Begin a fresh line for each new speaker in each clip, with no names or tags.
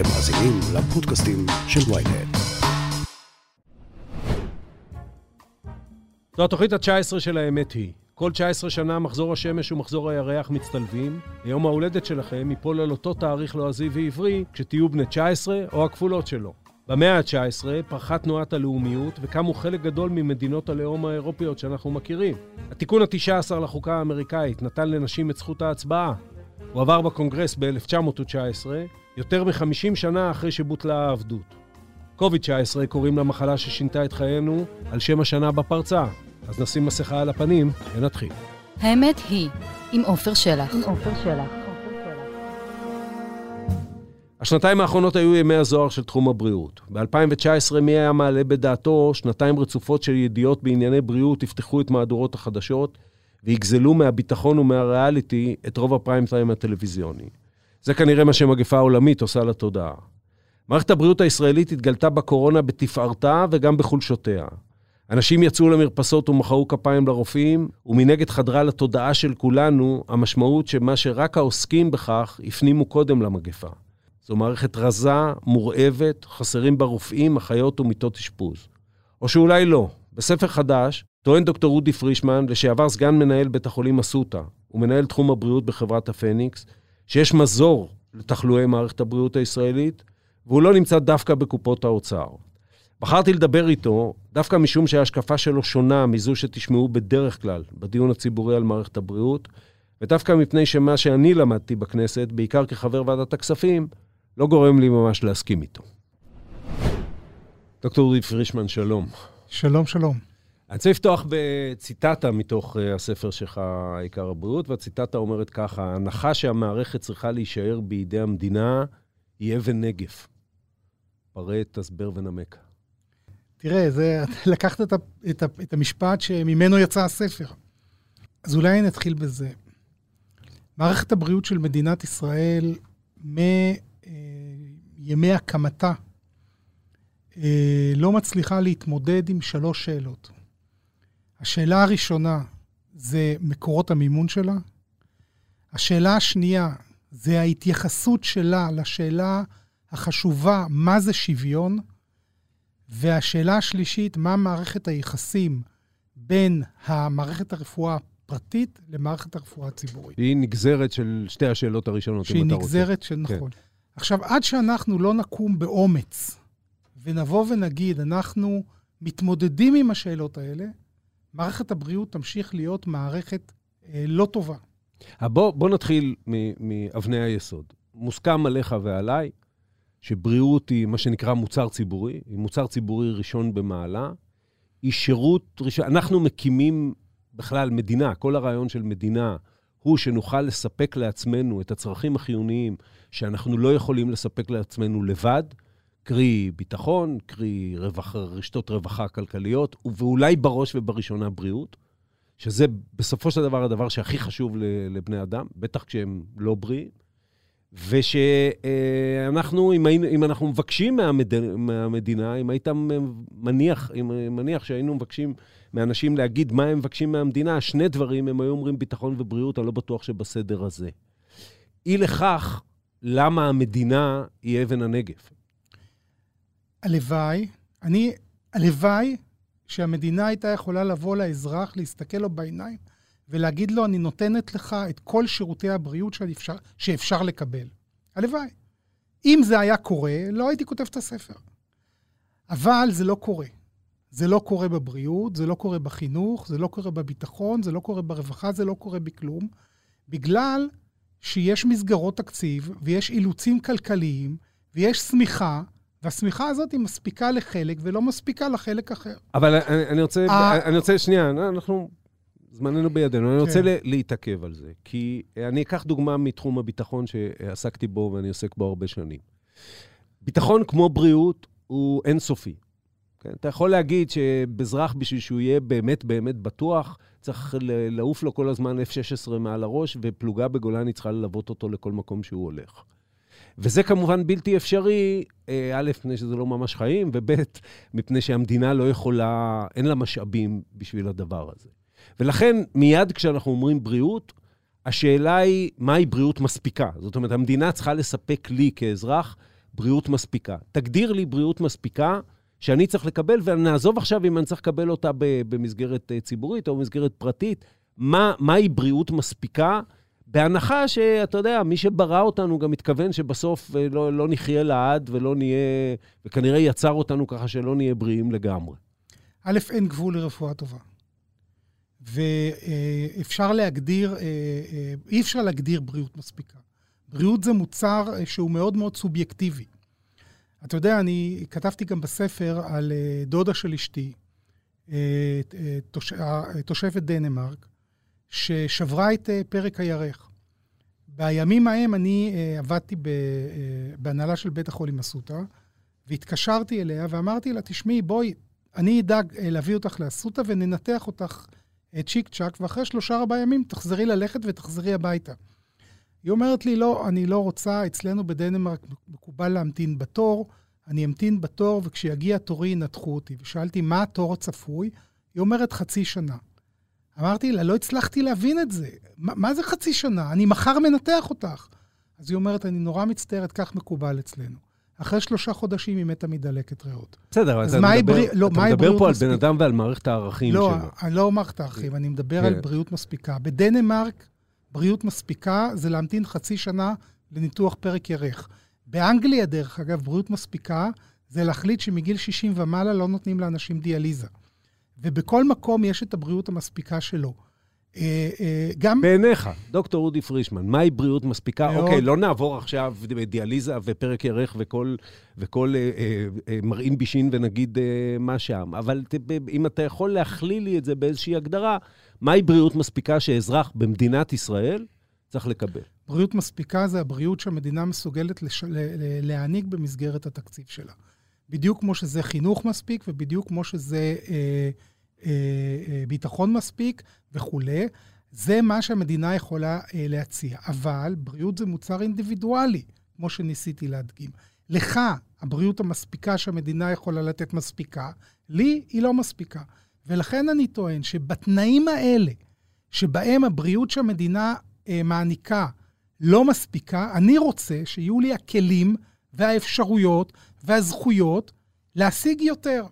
אתם מאזינים לפודקאסטים של ויינט.
זו התוכנית ה-19 של האמת היא. כל 19 שנה מחזור השמש ומחזור הירח מצטלבים. היום ההולדת שלכם ייפול על אותו תאריך לועזי ועברי כשתהיו בני 19 או הכפולות שלו. במאה ה-19 פרחה תנועת הלאומיות וקמו חלק גדול ממדינות הלאום האירופיות שאנחנו מכירים. התיקון ה-19 לחוקה האמריקאית נתן לנשים את זכות ההצבעה. הוא עבר בקונגרס ב-1919, יותר מ-50 שנה אחרי שבוטלה העבדות. קוביד-19 קוראים למחלה ששינתה את חיינו על שם השנה בפרצה. אז נשים מסכה על הפנים ונתחיל.
האמת היא, עם עופר שלח.
עם עופר שלח.
השנתיים האחרונות היו ימי הזוהר של תחום הבריאות. ב-2019 מי היה מעלה בדעתו שנתיים רצופות של ידיעות בענייני בריאות יפתחו את מהדורות החדשות ויגזלו מהביטחון ומהריאליטי את רוב הפריים טיים הטלוויזיוני. זה כנראה מה שמגפה עולמית עושה לתודעה. מערכת הבריאות הישראלית התגלתה בקורונה בתפארתה וגם בחולשותיה. אנשים יצאו למרפסות ומחאו כפיים לרופאים, ומנגד חדרה לתודעה של כולנו המשמעות שמה שרק העוסקים בכך הפנימו קודם למגפה. זו מערכת רזה, מורעבת, חסרים בה רופאים, אחיות ומיטות אשפוז. או שאולי לא. בספר חדש טוען דוקטור אודי פרישמן, לשעבר סגן מנהל בית החולים אסותא, ומנהל תחום הבריאות בחברת הפניקס, שיש מזור לתחלואי מערכת הבריאות הישראלית, והוא לא נמצא דווקא בקופות האוצר. בחרתי לדבר איתו דווקא משום שההשקפה שלו שונה מזו שתשמעו בדרך כלל בדיון הציבורי על מערכת הבריאות, ודווקא מפני שמה שאני למדתי בכנסת, בעיקר כחבר ועדת הכספים, לא גורם לי ממש להסכים איתו. דוקטור אודי פרישמן, שלום.
שלום, שלום.
אני רוצה לפתוח בציטטה מתוך uh, הספר שלך, עיקר הבריאות, והציטטה אומרת ככה, ההנחה שהמערכת צריכה להישאר בידי המדינה היא אבן נגף. פרט, תסבר ונמק.
תראה, זה, לקחת את, את, את המשפט שממנו יצא הספר. אז אולי נתחיל בזה. מערכת הבריאות של מדינת ישראל, מימי הקמתה, אה, לא מצליחה להתמודד עם שלוש שאלות. השאלה הראשונה זה מקורות המימון שלה. השאלה השנייה זה ההתייחסות שלה לשאלה החשובה, מה זה שוויון. והשאלה השלישית, מה מערכת היחסים בין המערכת הרפואה הפרטית למערכת הרפואה הציבורית.
היא נגזרת של שתי השאלות הראשונות, אם אתה
רוצה. שהיא נגזרת של, כן. נכון. כן. עכשיו, עד שאנחנו לא נקום באומץ ונבוא ונגיד, אנחנו מתמודדים עם השאלות האלה, מערכת הבריאות תמשיך להיות מערכת אה, לא טובה.
בוא, בוא נתחיל מאבני היסוד. מוסכם עליך ועליי שבריאות היא מה שנקרא מוצר ציבורי, היא מוצר ציבורי ראשון במעלה, היא שירות ראשון. אנחנו מקימים בכלל מדינה, כל הרעיון של מדינה הוא שנוכל לספק לעצמנו את הצרכים החיוניים שאנחנו לא יכולים לספק לעצמנו לבד, קרי ביטחון, קרי רווח, רשתות רווחה כלכליות, ואולי בראש ובראשונה בריאות, שזה בסופו של דבר הדבר שהכי חשוב לבני אדם, בטח כשהם לא בריאים. ושאנחנו, אם, אם אנחנו מבקשים מהמד... מהמדינה, אם היית מניח, אם מניח שהיינו מבקשים מאנשים להגיד מה הם מבקשים מהמדינה, שני דברים, הם היו אומרים ביטחון ובריאות, אני לא בטוח שבסדר הזה. אי לכך, למה המדינה היא אבן הנגף?
הלוואי, אני, הלוואי שהמדינה הייתה יכולה לבוא לאזרח, להסתכל לו בעיניים ולהגיד לו, אני נותנת לך את כל שירותי הבריאות שאפשר, שאפשר לקבל. הלוואי. אם זה היה קורה, לא הייתי כותב את הספר. אבל זה לא קורה. זה לא קורה בבריאות, זה לא קורה בחינוך, זה לא קורה בביטחון, זה לא קורה ברווחה, זה לא קורה בכלום, בגלל שיש מסגרות תקציב ויש אילוצים כלכליים ויש שמיכה, והשמיכה הזאת היא מספיקה לחלק ולא מספיקה לחלק אחר.
אבל אני, אני רוצה, אני רוצה, שנייה, אנחנו זמננו בידינו. כן. אני רוצה כן. להתעכב על זה, כי אני אקח דוגמה מתחום הביטחון שעסקתי בו ואני עוסק בו הרבה שנים. ביטחון כמו בריאות הוא אינסופי. כן? אתה יכול להגיד שבאזרח, בשביל שהוא יהיה באמת באמת בטוח, צריך לעוף לו כל הזמן F-16 מעל הראש, ופלוגה בגולני צריכה ללוות אותו לכל מקום שהוא הולך. וזה כמובן בלתי אפשרי, אה, א', מפני שזה לא ממש חיים, וב', מפני שהמדינה לא יכולה, אין לה משאבים בשביל הדבר הזה. ולכן, מיד כשאנחנו אומרים בריאות, השאלה היא, מהי בריאות מספיקה? זאת אומרת, המדינה צריכה לספק לי כאזרח בריאות מספיקה. תגדיר לי בריאות מספיקה שאני צריך לקבל, ונעזוב עכשיו אם אני צריך לקבל אותה במסגרת אה, ציבורית או במסגרת פרטית. מה, מהי בריאות מספיקה? בהנחה שאתה יודע, מי שברא אותנו גם מתכוון שבסוף אה, לא, לא נחיה לעד ולא נהיה, וכנראה יצר אותנו ככה שלא נהיה בריאים לגמרי.
א', אין גבול לרפואה טובה. ואפשר להגדיר, אה, אה, אי אפשר להגדיר בריאות מספיקה. בריאות זה מוצר שהוא מאוד מאוד סובייקטיבי. אתה יודע, אני כתבתי גם בספר על דודה של אשתי, תושבת דנמרק, ששברה את אה, פרק הירך. בימים ההם אני uh, עבדתי uh, בהנהלה של בית החולים אסותא, והתקשרתי אליה ואמרתי לה, תשמעי, בואי, אני אדאג להביא אותך לאסותא וננתח אותך צ'יק צ'אק, ואחרי שלושה-ארבעה ימים תחזרי ללכת ותחזרי הביתה. היא אומרת לי, לא, אני לא רוצה, אצלנו בדנמרק מקובל להמתין בתור, אני אמתין בתור, וכשיגיע תורי ינתחו אותי. ושאלתי, מה התור הצפוי? היא אומרת, חצי שנה. אמרתי לה, לא הצלחתי להבין את זה. מה, מה זה חצי שנה? אני מחר מנתח אותך. אז היא אומרת, אני נורא מצטערת, כך מקובל אצלנו. אחרי שלושה חודשים היא מתה מדלקת ריאות.
בסדר, אתה מדבר, ברי... לא, אתה מדבר פה מספיק... על בן אדם ועל מערכת הערכים
לא,
שלו.
לא, אני לא מערכת הערכים, אני מדבר על כן. בריאות מספיקה. בדנמרק, בריאות מספיקה זה להמתין חצי שנה לניתוח פרק ירך. באנגליה, דרך אגב, בריאות מספיקה זה להחליט שמגיל 60 ומעלה לא נותנים לאנשים דיאליזה. ובכל מקום יש את הבריאות המספיקה שלו.
אה, אה, גם... בעיניך, דוקטור אודי פרישמן, מהי בריאות מספיקה? מאוד... אוקיי, לא נעבור עכשיו דיאליזה ופרק ירך וכל, וכל אה, אה, אה, מרעין בישין ונגיד אה, מה שם, אבל ת, אם אתה יכול להכליל לי את זה באיזושהי הגדרה, מהי בריאות מספיקה שאזרח במדינת ישראל צריך לקבל?
בריאות מספיקה זה הבריאות שהמדינה מסוגלת לש... להעניק במסגרת התקציב שלה. בדיוק כמו שזה חינוך מספיק ובדיוק כמו שזה... אה, ביטחון מספיק וכולי. זה מה שהמדינה יכולה אה, להציע. אבל בריאות זה מוצר אינדיבידואלי, כמו שניסיתי להדגים. לך, הבריאות המספיקה שהמדינה יכולה לתת מספיקה, לי היא לא מספיקה. ולכן אני טוען שבתנאים האלה, שבהם הבריאות שהמדינה אה, מעניקה לא מספיקה, אני רוצה שיהיו לי הכלים והאפשרויות והזכויות להשיג יותר.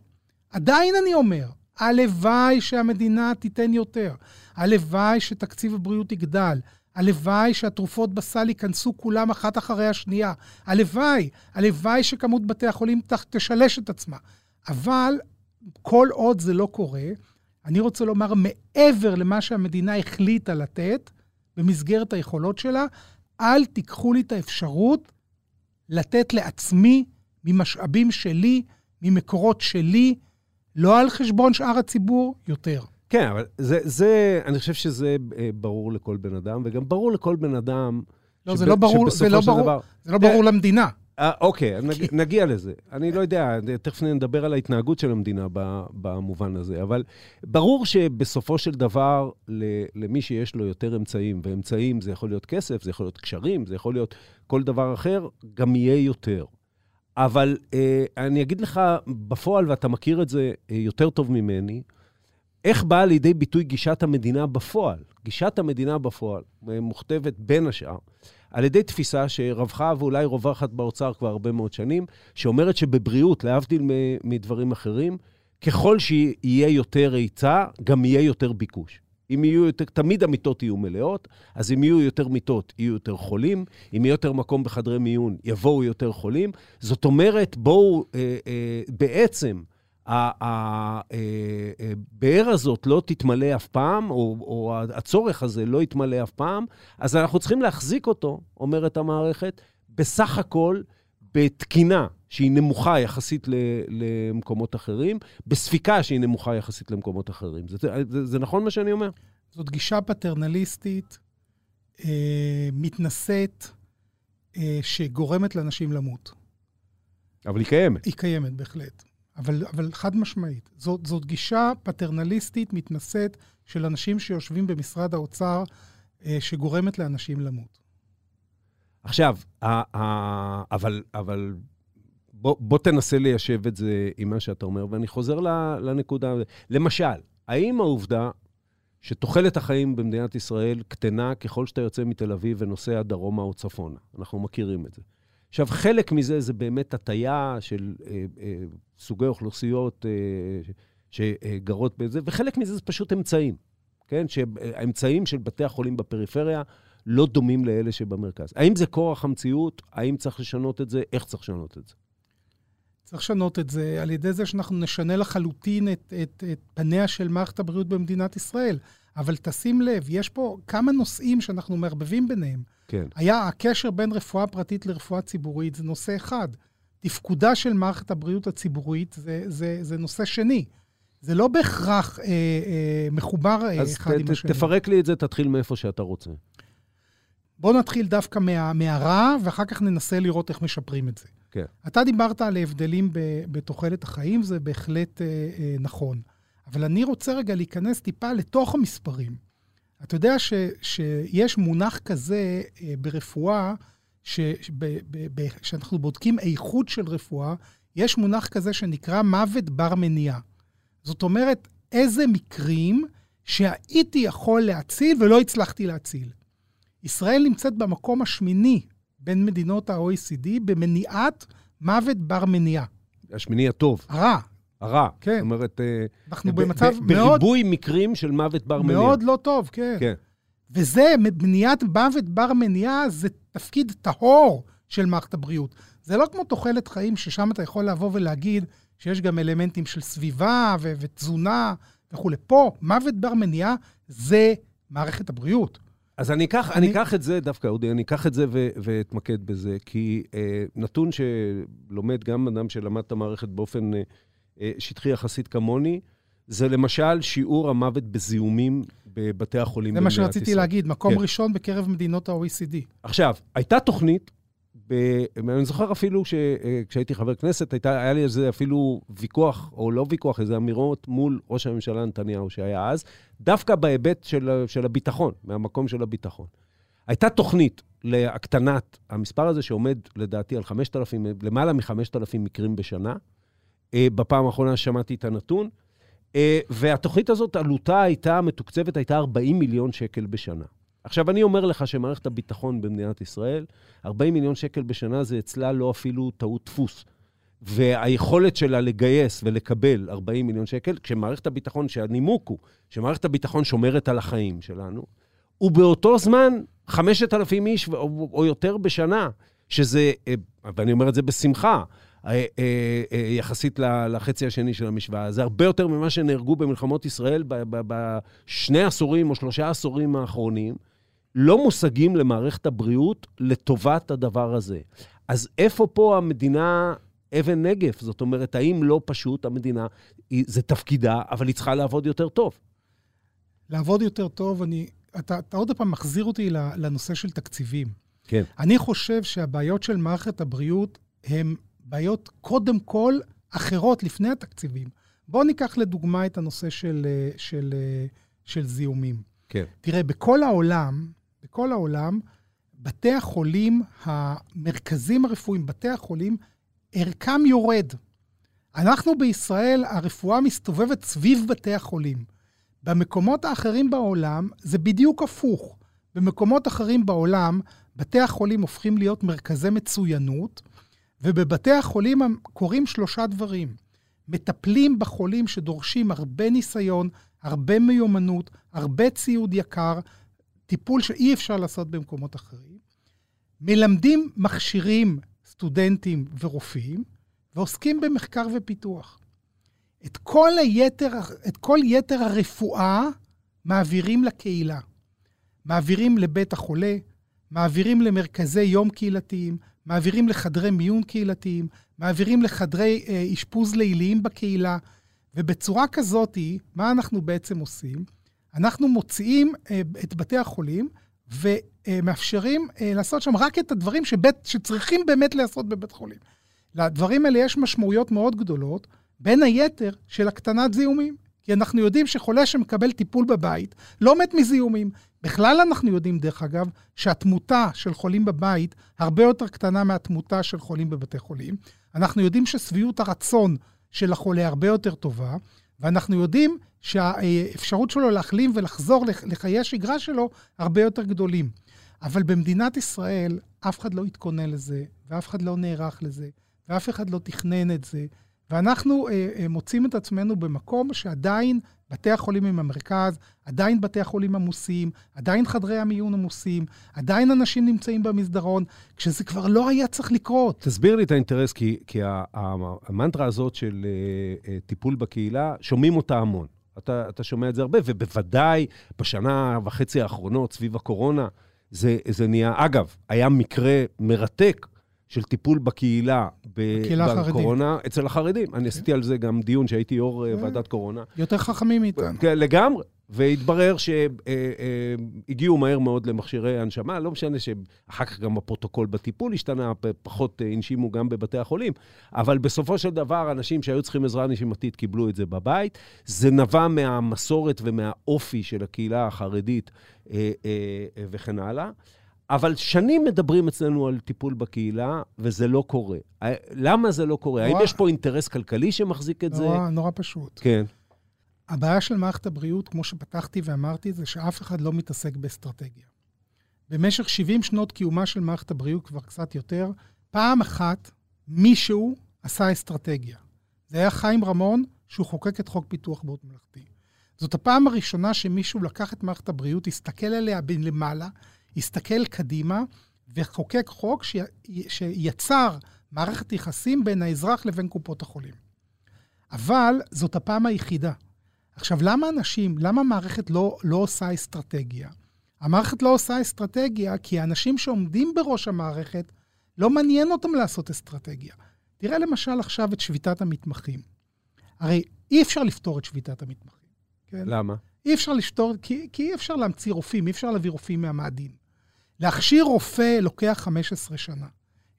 עדיין אני אומר, הלוואי שהמדינה תיתן יותר. הלוואי שתקציב הבריאות יגדל. הלוואי שהתרופות בסל ייכנסו כולם אחת אחרי השנייה. הלוואי, הלוואי שכמות בתי החולים תשלש את עצמה. אבל כל עוד זה לא קורה, אני רוצה לומר, מעבר למה שהמדינה החליטה לתת, במסגרת היכולות שלה, אל תיקחו לי את האפשרות לתת לעצמי, ממשאבים שלי, ממקורות שלי, לא על חשבון שאר הציבור, יותר.
כן, אבל זה, זה, אני חושב שזה אה, ברור לכל בן אדם, וגם ברור לכל בן אדם...
לא, שב, זה לא ברור, זה לא ברור, דבר... זה לא ברור למדינה.
אה, אוקיי, נג, נגיע לזה. אני לא יודע, תכף נדבר על ההתנהגות של המדינה במובן הזה, אבל ברור שבסופו של דבר, למי שיש לו יותר אמצעים, ואמצעים זה יכול להיות כסף, זה יכול להיות קשרים, זה יכול להיות כל דבר אחר, גם יהיה יותר. אבל אה, אני אגיד לך בפועל, ואתה מכיר את זה אה, יותר טוב ממני, איך באה לידי ביטוי גישת המדינה בפועל? גישת המדינה בפועל אה, מוכתבת בין השאר על ידי תפיסה שרווחה ואולי רווחת באוצר כבר הרבה מאוד שנים, שאומרת שבבריאות, להבדיל מדברים אחרים, ככל שיהיה יותר היצע, גם יהיה יותר ביקוש. אם יהיו יותר, תמיד המיטות יהיו מלאות, אז אם יהיו יותר מיטות, יהיו יותר חולים. אם יהיה יותר מקום בחדרי מיון, יבואו יותר חולים. זאת אומרת, בואו, אה, אה, בעצם, הבאר אה, אה, הזאת לא תתמלא אף פעם, או, או הצורך הזה לא יתמלא אף פעם, אז אנחנו צריכים להחזיק אותו, אומרת המערכת, בסך הכל בתקינה שהיא נמוכה יחסית למקומות אחרים, בספיקה שהיא נמוכה יחסית למקומות אחרים. זה, זה, זה נכון מה שאני אומר?
זאת גישה פטרנליסטית, אה, מתנשאת, אה, שגורמת לאנשים למות.
אבל היא קיימת.
היא קיימת, בהחלט. אבל, אבל חד משמעית. זאת, זאת גישה פטרנליסטית, מתנשאת, של אנשים שיושבים במשרד האוצר, אה, שגורמת לאנשים למות.
עכשיו, אבל, אבל בוא, בוא תנסה ליישב את זה עם מה שאתה אומר, ואני חוזר לנקודה. למשל, האם העובדה שתוחלת החיים במדינת ישראל קטנה ככל שאתה יוצא מתל אביב ונוסע דרומה או צפונה, אנחנו מכירים את זה. עכשיו, חלק מזה זה באמת הטיה של אה, אה, סוגי אוכלוסיות אה, שגרות בזה, וחלק מזה זה פשוט אמצעים, כן? שהאמצעים של בתי החולים בפריפריה לא דומים לאלה שבמרכז. האם זה כורח המציאות? האם צריך לשנות את זה? איך צריך לשנות את זה?
צריך לשנות את זה על ידי זה שאנחנו נשנה לחלוטין את, את, את פניה של מערכת הבריאות במדינת ישראל. אבל תשים לב, יש פה כמה נושאים שאנחנו מערבבים ביניהם.
כן.
היה הקשר בין רפואה פרטית לרפואה ציבורית, זה נושא אחד. תפקודה של מערכת הבריאות הציבורית זה, זה, זה נושא שני. זה לא בהכרח אה, אה, מחובר אה, אחד ת, עם השני.
אז תפרק לי את זה, תתחיל מאיפה שאתה רוצה.
בוא נתחיל דווקא מה, מהרע, ואחר כך ננסה לראות איך משפרים את זה.
כן.
אתה דיברת על ההבדלים בתוחלת החיים, זה בהחלט אה, אה, נכון. אבל אני רוצה רגע להיכנס טיפה לתוך המספרים. אתה יודע ש, שיש מונח כזה אה, ברפואה, ש, ב, ב, ב, שאנחנו בודקים איכות של רפואה, יש מונח כזה שנקרא מוות בר מניעה. זאת אומרת, איזה מקרים שהייתי יכול להציל ולא הצלחתי להציל. ישראל נמצאת במקום השמיני בין מדינות ה-OECD במניעת מוות בר מניעה.
השמיני הטוב.
הרע.
הרע.
כן.
זאת אומרת, אה,
אנחנו במצב מאוד...
בריבוי מקרים של מוות בר מניעה.
מאוד לא טוב, כן.
כן.
וזה, מניעת מוות בר מניעה, זה תפקיד טהור של מערכת הבריאות. זה לא כמו תוחלת חיים, ששם אתה יכול לבוא ולהגיד שיש גם אלמנטים של סביבה ו- ותזונה וכולי. פה, מוות בר מניעה זה מערכת הבריאות.
אז אני אקח, אני... אני אקח את זה, דווקא, אודי, אני אקח את זה ו- ואתמקד בזה, כי אה, נתון שלומד גם אדם שלמד את המערכת באופן אה, אה, שטחי יחסית כמוני, זה למשל שיעור המוות בזיהומים בבתי החולים
במדינת ישראל. זה מה שרציתי. להגיד, מקום כן. ראשון בקרב מדינות ה-OECD.
עכשיו, הייתה תוכנית. אני זוכר אפילו שכשהייתי אה, חבר כנסת, הייתה, היה לי איזה אפילו ויכוח, או לא ויכוח, איזה אמירות מול ראש הממשלה נתניהו שהיה אז, דווקא בהיבט של, של הביטחון, מהמקום של הביטחון. הייתה תוכנית להקטנת המספר הזה, שעומד לדעתי על 5,000, למעלה מ-5,000 מקרים בשנה. אה, בפעם האחרונה שמעתי את הנתון. אה, והתוכנית הזאת, עלותה הייתה, מתוקצבת הייתה 40 מיליון שקל בשנה. עכשיו, אני אומר לך שמערכת הביטחון במדינת ישראל, 40 מיליון שקל בשנה זה אצלה לא אפילו טעות דפוס. והיכולת שלה לגייס ולקבל 40 מיליון שקל, כשמערכת הביטחון, שהנימוק הוא שמערכת הביטחון שומרת על החיים שלנו, ובאותו זמן 5,000 איש או, יותר בשנה, שזה, אה, ואני אומר את זה בשמחה, אה, אה, יחסית לחצי השני של המשוואה. זה הרבה יותר ממה שנהרגו במלחמות ישראל בשני עשורים או שלושה עשורים האחרונים. לא מושגים למערכת הבריאות לטובת הדבר הזה. אז איפה פה המדינה אבן נגף? זאת אומרת, האם לא פשוט המדינה, זה תפקידה, אבל היא צריכה לעבוד יותר טוב?
לעבוד יותר טוב, אני... אתה, אתה עוד פעם מחזיר אותי לנושא של תקציבים.
כן.
אני חושב שהבעיות של מערכת הבריאות הן בעיות קודם כל אחרות לפני התקציבים. בואו ניקח לדוגמה את הנושא של, של, של זיהומים.
כן.
תראה, בכל העולם, בכל העולם, בתי החולים, המרכזים הרפואיים, בתי החולים, ערכם יורד. אנחנו בישראל, הרפואה מסתובבת סביב בתי החולים. במקומות האחרים בעולם זה בדיוק הפוך. במקומות אחרים בעולם, בתי החולים הופכים להיות מרכזי מצוינות, ובבתי החולים קורים שלושה דברים. מטפלים בחולים שדורשים הרבה ניסיון, הרבה מיומנות, הרבה ציוד יקר, טיפול שאי אפשר לעשות במקומות אחרים. מלמדים מכשירים סטודנטים ורופאים, ועוסקים במחקר ופיתוח. את כל, היתר, את כל יתר הרפואה מעבירים לקהילה. מעבירים לבית החולה, מעבירים למרכזי יום קהילתיים, מעבירים לחדרי מיון קהילתיים, מעבירים לחדרי אה, אשפוז ליליים בקהילה, ובצורה כזאת, מה אנחנו בעצם עושים? אנחנו מוציאים אה, את בתי החולים ומאפשרים אה, לעשות שם רק את הדברים שבית, שצריכים באמת לעשות בבית חולים. לדברים האלה יש משמעויות מאוד גדולות, בין היתר של הקטנת זיהומים. כי אנחנו יודעים שחולה שמקבל טיפול בבית לא מת מזיהומים. בכלל אנחנו יודעים, דרך אגב, שהתמותה של חולים בבית הרבה יותר קטנה מהתמותה של חולים בבתי חולים. אנחנו יודעים ששביעות הרצון של החולה הרבה יותר טובה, ואנחנו יודעים שהאפשרות שלו להחלים ולחזור לחיי השגרה שלו הרבה יותר גדולים. אבל במדינת ישראל אף אחד לא התכונן לזה, ואף אחד לא נערך לזה, ואף אחד לא תכנן את זה, ואנחנו אה, אה, מוצאים את עצמנו במקום שעדיין בתי החולים הם המרכז, עדיין בתי החולים עמוסים, עדיין חדרי המיון עמוסים, עדיין אנשים נמצאים במסדרון, כשזה כבר לא היה צריך לקרות.
תסביר לי את האינטרס, כי, כי המנטרה הזאת של uh, uh, טיפול בקהילה, שומעים אותה המון. אתה, אתה שומע את זה הרבה, ובוודאי בשנה וחצי האחרונות, סביב הקורונה, זה, זה נהיה... אגב, היה מקרה מרתק של טיפול בקהילה בקורונה, החרדים. אצל החרדים. אני עשיתי על זה גם דיון שהייתי יו"ר אה, ועדת קורונה.
יותר חכמים מאיתנו.
כן, לגמרי. והתברר שהגיעו אה, אה, מהר מאוד למכשירי הנשמה, לא משנה שאחר כך גם הפרוטוקול בטיפול השתנה, פחות הנשימו גם בבתי החולים, אבל בסופו של דבר, אנשים שהיו צריכים עזרה נשימתית קיבלו את זה בבית. זה נבע מהמסורת ומהאופי של הקהילה החרדית וכן הלאה. אבל שנים מדברים אצלנו על טיפול בקהילה, וזה לא קורה. למה זה לא קורה? נורא, האם יש פה אינטרס כלכלי שמחזיק את
נורא,
זה?
נורא פשוט.
כן.
הבעיה של מערכת הבריאות, כמו שפתחתי ואמרתי, זה שאף אחד לא מתעסק באסטרטגיה. במשך 70 שנות קיומה של מערכת הבריאות, כבר קצת יותר, פעם אחת מישהו עשה אסטרטגיה. זה היה חיים רמון, שהוא חוקק את חוק פיתוח בריאות ממלכתי. זאת הפעם הראשונה שמישהו לקח את מערכת הבריאות, הסתכל עליה למעלה, הסתכל קדימה וחוקק חוק ש... שיצר מערכת יחסים בין האזרח לבין קופות החולים. אבל זאת הפעם היחידה. עכשיו, למה אנשים, למה המערכת לא, לא עושה אסטרטגיה? המערכת לא עושה אסטרטגיה כי האנשים שעומדים בראש המערכת, לא מעניין אותם לעשות אסטרטגיה. תראה למשל עכשיו את שביתת המתמחים. הרי אי אפשר לפתור את שביתת המתמחים.
כן? למה?
אי אפשר לפתור, כי, כי אי אפשר להמציא רופאים, אי אפשר להביא רופאים מהמאדים. להכשיר רופא לוקח 15 שנה.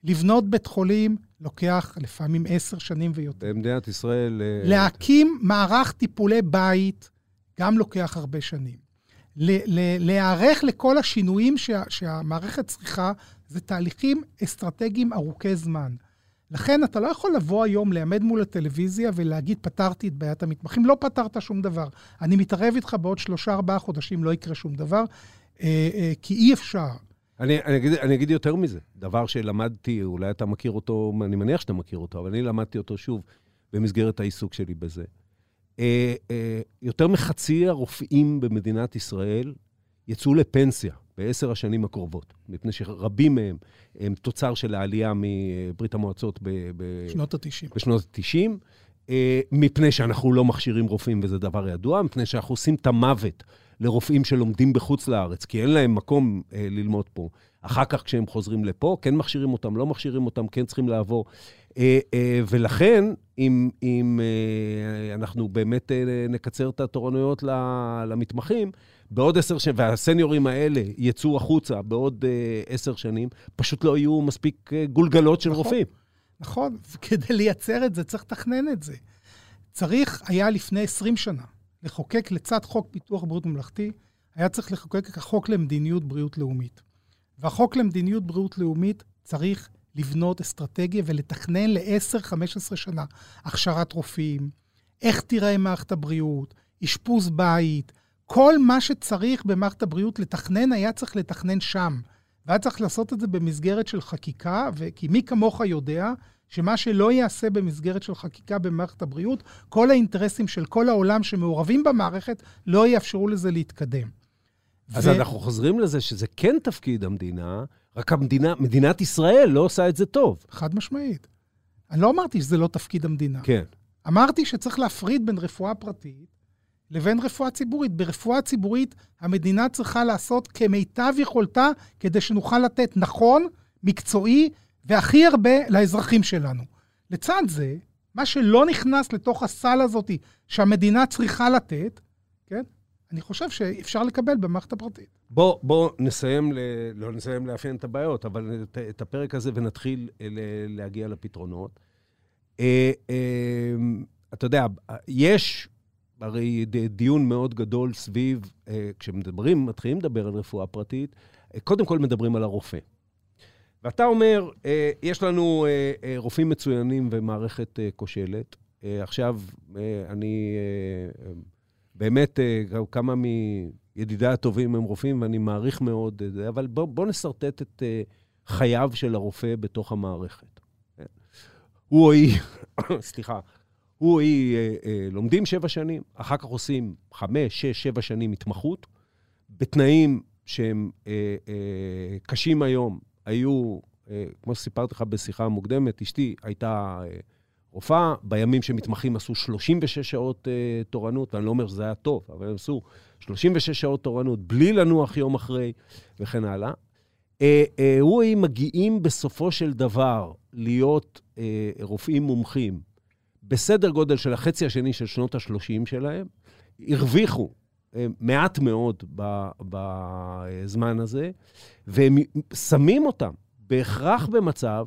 לבנות בית חולים לוקח לפעמים 10 שנים ויותר.
במדינת ישראל...
אה, להקים מערך טיפולי בית גם לוקח הרבה שנים. להיערך לכל השינויים שה, שהמערכת צריכה, זה תהליכים אסטרטגיים ארוכי זמן. לכן אתה לא יכול לבוא היום, לעמד מול הטלוויזיה ולהגיד, פתרתי את בעיית המתמחים. לא פתרת שום דבר. אני מתערב איתך, בעוד שלושה, ארבעה חודשים לא יקרה שום דבר, אה, אה, כי אי אפשר.
אני, אני, אגיד, אני אגיד יותר מזה, דבר שלמדתי, אולי אתה מכיר אותו, אני מניח שאתה מכיר אותו, אבל אני למדתי אותו שוב במסגרת העיסוק שלי בזה. אה, אה, יותר מחצי הרופאים במדינת ישראל יצאו לפנסיה בעשר השנים הקרובות, מפני שרבים מהם הם תוצר של העלייה מברית המועצות ב,
ב, שנות ה-90.
בשנות ה-90, אה, מפני שאנחנו לא מכשירים רופאים, וזה דבר ידוע, מפני שאנחנו עושים את המוות לרופאים שלומדים בחוץ לארץ, כי אין להם מקום אה, ללמוד פה. אחר כך, כשהם חוזרים לפה, כן מכשירים אותם, לא מכשירים אותם, כן צריכים לעבור. אה, אה, ולכן, אם, אם אה, אנחנו באמת אה, נקצר את התורנויות למתמחים, בעוד עשר שנים, והסניורים האלה יצאו החוצה בעוד אה, עשר שנים, פשוט לא יהיו מספיק אה, גולגלות של נכון, רופאים.
נכון, וכדי לייצר את זה צריך לתכנן את זה. צריך היה לפני 20 שנה לחוקק לצד חוק פיתוח בריאות ממלכתי, היה צריך לחוקק את החוק למדיניות בריאות לאומית. והחוק למדיניות בריאות לאומית צריך לבנות אסטרטגיה ולתכנן ל-10-15 שנה הכשרת רופאים, איך תיראה מערכת הבריאות, אשפוז בית, כל מה שצריך במערכת הבריאות לתכנן, היה צריך לתכנן שם. והיה צריך לעשות את זה במסגרת של חקיקה, כי מי כמוך יודע שמה שלא ייעשה במסגרת של חקיקה במערכת הבריאות, כל האינטרסים של כל העולם שמעורבים במערכת לא יאפשרו לזה להתקדם.
אז ו... אנחנו חוזרים לזה שזה כן תפקיד המדינה, רק המדינה, מדינת ישראל לא עושה את זה טוב.
חד משמעית. אני לא אמרתי שזה לא תפקיד המדינה.
כן.
אמרתי שצריך להפריד בין רפואה פרטית לבין רפואה ציבורית. ברפואה ציבורית המדינה צריכה לעשות כמיטב יכולתה כדי שנוכל לתת נכון, מקצועי והכי הרבה לאזרחים שלנו. לצד זה, מה שלא נכנס לתוך הסל הזאת שהמדינה צריכה לתת, כן? אני חושב שאפשר לקבל במערכת הפרטית.
בוא, בוא נסיים, ל... לא נסיים לאפיין את הבעיות, אבל את, את הפרק הזה ונתחיל ל... להגיע לפתרונות. אה, אה, אתה יודע, יש הרי דיון מאוד גדול סביב, אה, כשמדברים, מתחילים לדבר על רפואה פרטית, אה, קודם כל מדברים על הרופא. ואתה אומר, אה, יש לנו רופאים מצוינים ומערכת כושלת. עכשיו, אני באמת, אה, כמה מידידיי הטובים הם רופאים, ואני מעריך מאוד את זה, אבל בואו בוא נשרטט את אה, חייו של הרופא בתוך המערכת. הוא או היא, סליחה, הוא או היא אה, אה, לומדים שבע שנים, אחר כך עושים חמש, שש, שבע שנים התמחות, בתנאים שהם אה, אה, קשים היום, היו, אה, כמו שסיפרתי לך בשיחה מוקדמת, אשתי הייתה אה, רופאה, בימים שמתמחים עשו 36 שעות אה, תורנות, ואני לא אומר שזה היה טוב, אבל הם עשו 36 שעות תורנות, בלי לנוח יום אחרי, וכן הלאה. אה, אה, הוא היא מגיעים בסופו של דבר להיות אה, רופאים מומחים בסדר גודל של החצי השני של שנות ה-30 שלהם, הרוויחו מעט מאוד בזמן הזה, והם שמים אותם בהכרח במצב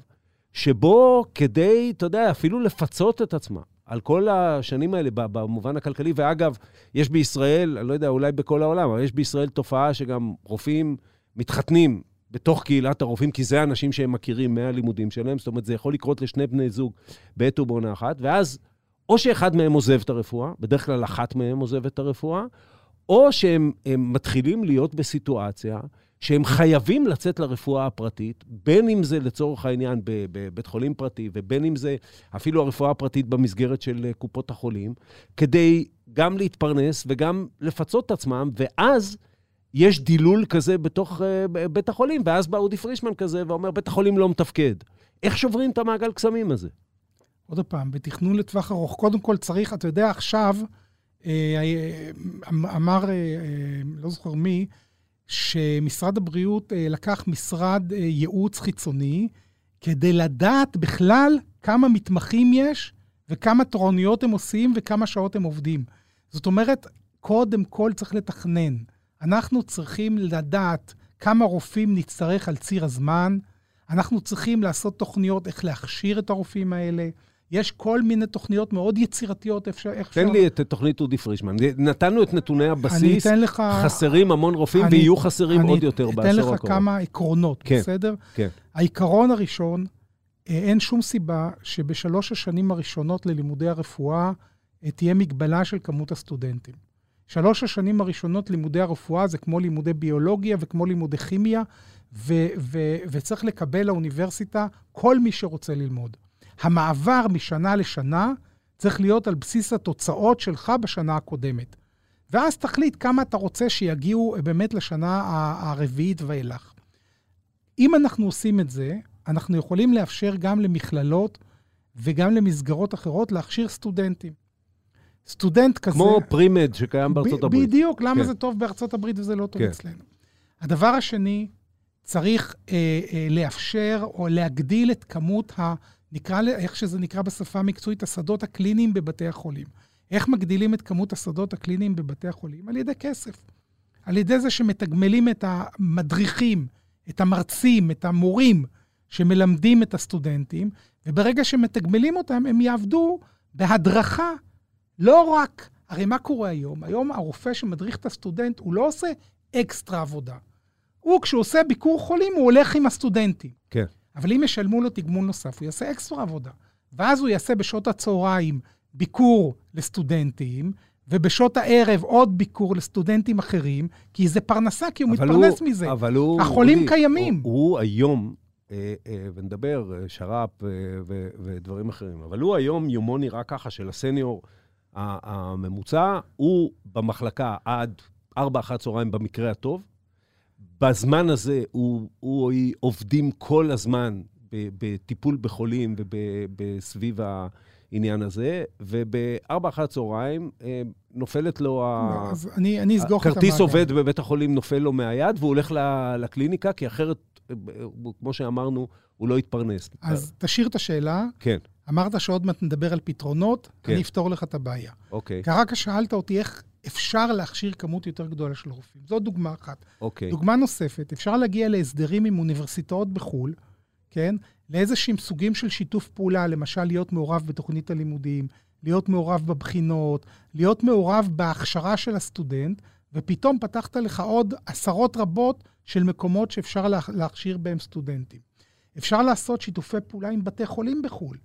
שבו כדי, אתה יודע, אפילו לפצות את עצמם על כל השנים האלה במובן הכלכלי, ואגב, יש בישראל, אני לא יודע, אולי בכל העולם, אבל יש בישראל תופעה שגם רופאים מתחתנים בתוך קהילת הרופאים, כי זה אנשים שהם מכירים מהלימודים שלהם, זאת אומרת, זה יכול לקרות לשני בני זוג בעת ובעונה אחת, ואז או שאחד מהם עוזב את הרפואה, בדרך כלל אחת מהם עוזבת את הרפואה, או שהם הם מתחילים להיות בסיטואציה שהם חייבים לצאת לרפואה הפרטית, בין אם זה לצורך העניין בבית חולים פרטי, ובין אם זה אפילו הרפואה הפרטית במסגרת של אה, קופות החולים, כדי גם להתפרנס וגם לפצות את עצמם, ואז יש דילול כזה בתוך uh, בית החולים, ואז בא אודי פרישמן כזה ואומר, בית החולים לא מתפקד. איך שוברים את המעגל קסמים הזה?
עוד פעם, בתכנון לטווח ארוך, קודם כל צריך, אתה יודע, עכשיו, אה, אה, אמר, אה, לא זוכר מי, שמשרד הבריאות לקח משרד ייעוץ חיצוני כדי לדעת בכלל כמה מתמחים יש וכמה תורנויות הם עושים וכמה שעות הם עובדים. זאת אומרת, קודם כל צריך לתכנן. אנחנו צריכים לדעת כמה רופאים נצטרך על ציר הזמן, אנחנו צריכים לעשות תוכניות איך להכשיר את הרופאים האלה, יש כל מיני תוכניות מאוד יצירתיות, אפשר... איך
תן לי את תוכנית אודי פרישמן. נתנו את נתוני הבסיס, לך, חסרים המון רופאים אני, ויהיו חסרים אני עוד יותר בעשור הקרוב.
אני אתן לך כמה עקרונות, כן, בסדר?
כן.
העיקרון הראשון, אה, אין שום סיבה שבשלוש השנים הראשונות ללימודי הרפואה אה, תהיה מגבלה של כמות הסטודנטים. שלוש השנים הראשונות לימודי הרפואה זה כמו לימודי ביולוגיה וכמו לימודי כימיה, ו- ו- וצריך לקבל לאוניברסיטה כל מי שרוצה ללמוד. המעבר משנה לשנה צריך להיות על בסיס התוצאות שלך בשנה הקודמת. ואז תחליט כמה אתה רוצה שיגיעו באמת לשנה הרביעית ואילך. אם אנחנו עושים את זה, אנחנו יכולים לאפשר גם למכללות וגם למסגרות אחרות להכשיר סטודנטים. סטודנט כזה...
כמו פרימד שקיים בארצות הברית.
בדיוק, למה כן. זה טוב בארצות הברית וזה לא טוב כן. אצלנו. הדבר השני, צריך אה, אה, לאפשר או להגדיל את כמות ה... נקרא, איך שזה נקרא בשפה המקצועית, השדות הקליניים בבתי החולים. איך מגדילים את כמות השדות הקליניים בבתי החולים? על ידי כסף. על ידי זה שמתגמלים את המדריכים, את המרצים, את המורים שמלמדים את הסטודנטים, וברגע שמתגמלים אותם, הם יעבדו בהדרכה, לא רק... הרי מה קורה היום? היום הרופא שמדריך את הסטודנט, הוא לא עושה אקסטרה עבודה. הוא, כשהוא עושה ביקור חולים, הוא הולך עם הסטודנטים.
כן.
אבל אם ישלמו לו תגמול נוסף, הוא יעשה אקסטרה עבודה. ואז הוא יעשה בשעות הצהריים ביקור לסטודנטים, ובשעות הערב עוד ביקור לסטודנטים אחרים, כי זה פרנסה, כי הוא מתפרנס הוא, מזה.
אבל הוא...
החולים הוא, קיימים.
הוא, הוא היום, אה, אה, ונדבר, אה, שר"פ אה, ו, ודברים אחרים, אבל הוא היום, יומו נראה ככה של הסניור הממוצע, הוא במחלקה עד 4 אחר הצהריים במקרה הטוב, בזמן הזה הוא, הוא או היא עובדים כל הזמן בטיפול בחולים ובסביב העניין הזה, ובארבע אחר הצהריים אה, נופלת לו,
לא, ה... אז אני, אני אסגור לך את
המעגל. כרטיס עובד בבית החולים נופל לו מהיד, והוא הולך לקליניקה, כי אחרת, אה, כמו שאמרנו, הוא לא יתפרנס.
אז תשאיר את השאלה.
כן.
אמרת שעוד מעט נדבר על פתרונות, כן. אני אפתור לך את הבעיה.
אוקיי.
רק שאלת אותי איך אפשר להכשיר כמות יותר גדולה של רופאים. זו דוגמה אחת.
אוקיי.
דוגמה נוספת, אפשר להגיע להסדרים עם אוניברסיטאות בחו"ל, כן? לאיזשהם סוגים של שיתוף פעולה, למשל להיות מעורב בתוכנית הלימודים, להיות מעורב בבחינות, להיות מעורב בהכשרה של הסטודנט, ופתאום פתחת לך עוד עשרות רבות של מקומות שאפשר להכשיר בהם סטודנטים. אפשר לעשות שיתופי פעולה עם בתי חולים בחו"ל.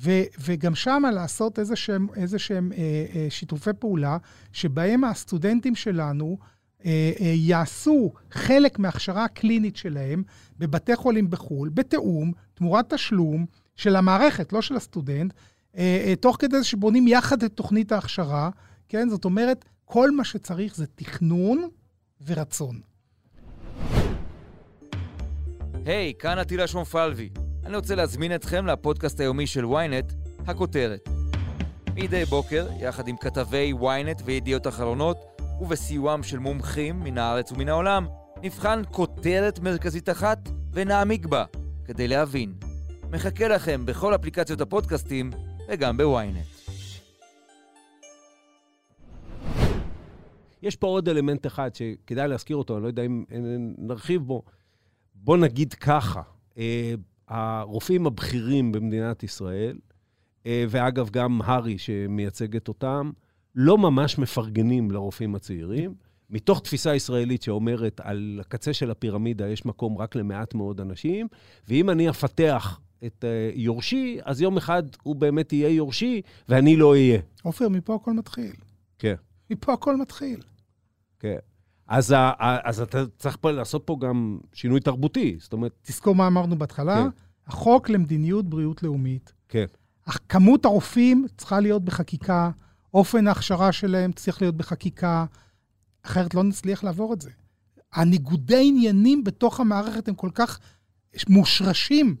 ו, וגם שם לעשות איזה שהם, איזה שהם אה, אה, שיתופי פעולה, שבהם הסטודנטים שלנו אה, אה, יעשו חלק מההכשרה הקלינית שלהם בבתי חולים בחו"ל, בתיאום, תמורת תשלום של המערכת, לא של הסטודנט, אה, אה, תוך כדי שבונים יחד את תוכנית ההכשרה, כן? זאת אומרת, כל מה שצריך זה תכנון ורצון.
היי, hey, כאן עטילה שומפלבי. אני רוצה להזמין אתכם לפודקאסט היומי של ynet, הכותרת. מדי בוקר, יחד עם כתבי ynet וידיעות אחרונות, ובסיועם של מומחים מן הארץ ומן העולם, נבחן כותרת מרכזית אחת ונעמיק בה, כדי להבין. מחכה לכם בכל אפליקציות הפודקאסטים וגם בוויינט.
יש פה עוד אלמנט אחד שכדאי להזכיר אותו, אני לא יודע אם נרחיב בו. בוא נגיד ככה, אה, הרופאים הבכירים במדינת ישראל, אה, ואגב, גם הארי שמייצגת אותם, לא ממש מפרגנים לרופאים הצעירים, מתוך תפיסה ישראלית שאומרת, על הקצה של הפירמידה יש מקום רק למעט מאוד אנשים, ואם אני אפתח את uh, יורשי, אז יום אחד הוא באמת יהיה יורשי, ואני לא אהיה.
עופר, מפה הכל מתחיל.
כן.
מפה הכל מתחיל.
כן. אז, ה, אז אתה צריך פה לעשות פה גם שינוי תרבותי, זאת אומרת...
תזכור מה אמרנו בהתחלה, כן. החוק למדיניות בריאות לאומית.
כן.
כמות הרופאים צריכה להיות בחקיקה, אופן ההכשרה שלהם צריך להיות בחקיקה, אחרת לא נצליח לעבור את זה. הניגודי עניינים בתוך המערכת הם כל כך מושרשים,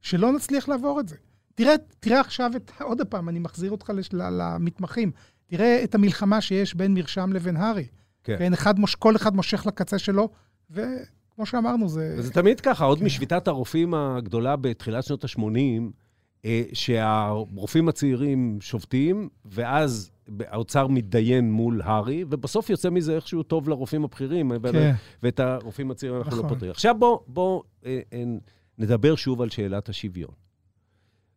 שלא נצליח לעבור את זה. תראה, תראה עכשיו את, עוד פעם, אני מחזיר אותך לש, למתמחים. תראה את המלחמה שיש בין מרשם לבין הר"י. כן. כן אחד מוש, כל אחד מושך לקצה שלו, וכמו שאמרנו, זה...
וזה תמיד ככה, עוד כן. משביתת הרופאים הגדולה בתחילת שנות ה-80, אה, שהרופאים הצעירים שובתים, ואז האוצר מתדיין מול הר"י, ובסוף יוצא מזה איכשהו טוב לרופאים הבכירים, כן. ואת הרופאים הצעירים אנחנו לא נכון. לא פותרים. עכשיו בואו בוא, אה, אה, נדבר שוב על שאלת השוויון.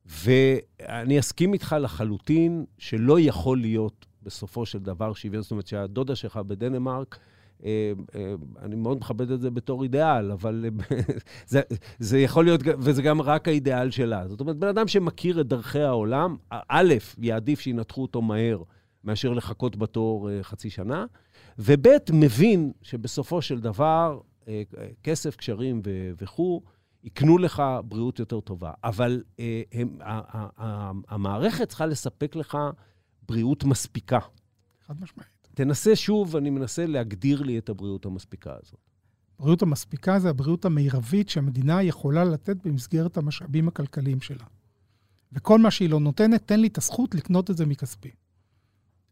ואני אסכים איתך לחלוטין שלא יכול להיות בסופו של דבר שוויון, זאת אומרת שהדודה שלך בדנמרק, אה, אה, אני מאוד מכבד את זה בתור אידיאל, אבל אה, זה, זה יכול להיות, וזה גם רק האידיאל שלה. זאת אומרת, בן אדם שמכיר את דרכי העולם, א', יעדיף שינתחו אותו מהר מאשר לחכות בתור חצי שנה, וב', מבין שבסופו של דבר, כסף, קשרים וכו', יקנו לך בריאות יותר טובה. אבל הם, המערכת צריכה לספק לך בריאות מספיקה.
חד משמעית.
תנסה שוב, אני מנסה להגדיר לי את הבריאות המספיקה הזאת.
הבריאות המספיקה זה הבריאות המרבית שהמדינה יכולה לתת במסגרת המשאבים הכלכליים שלה. וכל מה שהיא לא נותנת, תן לי את הזכות לקנות את זה מכספי.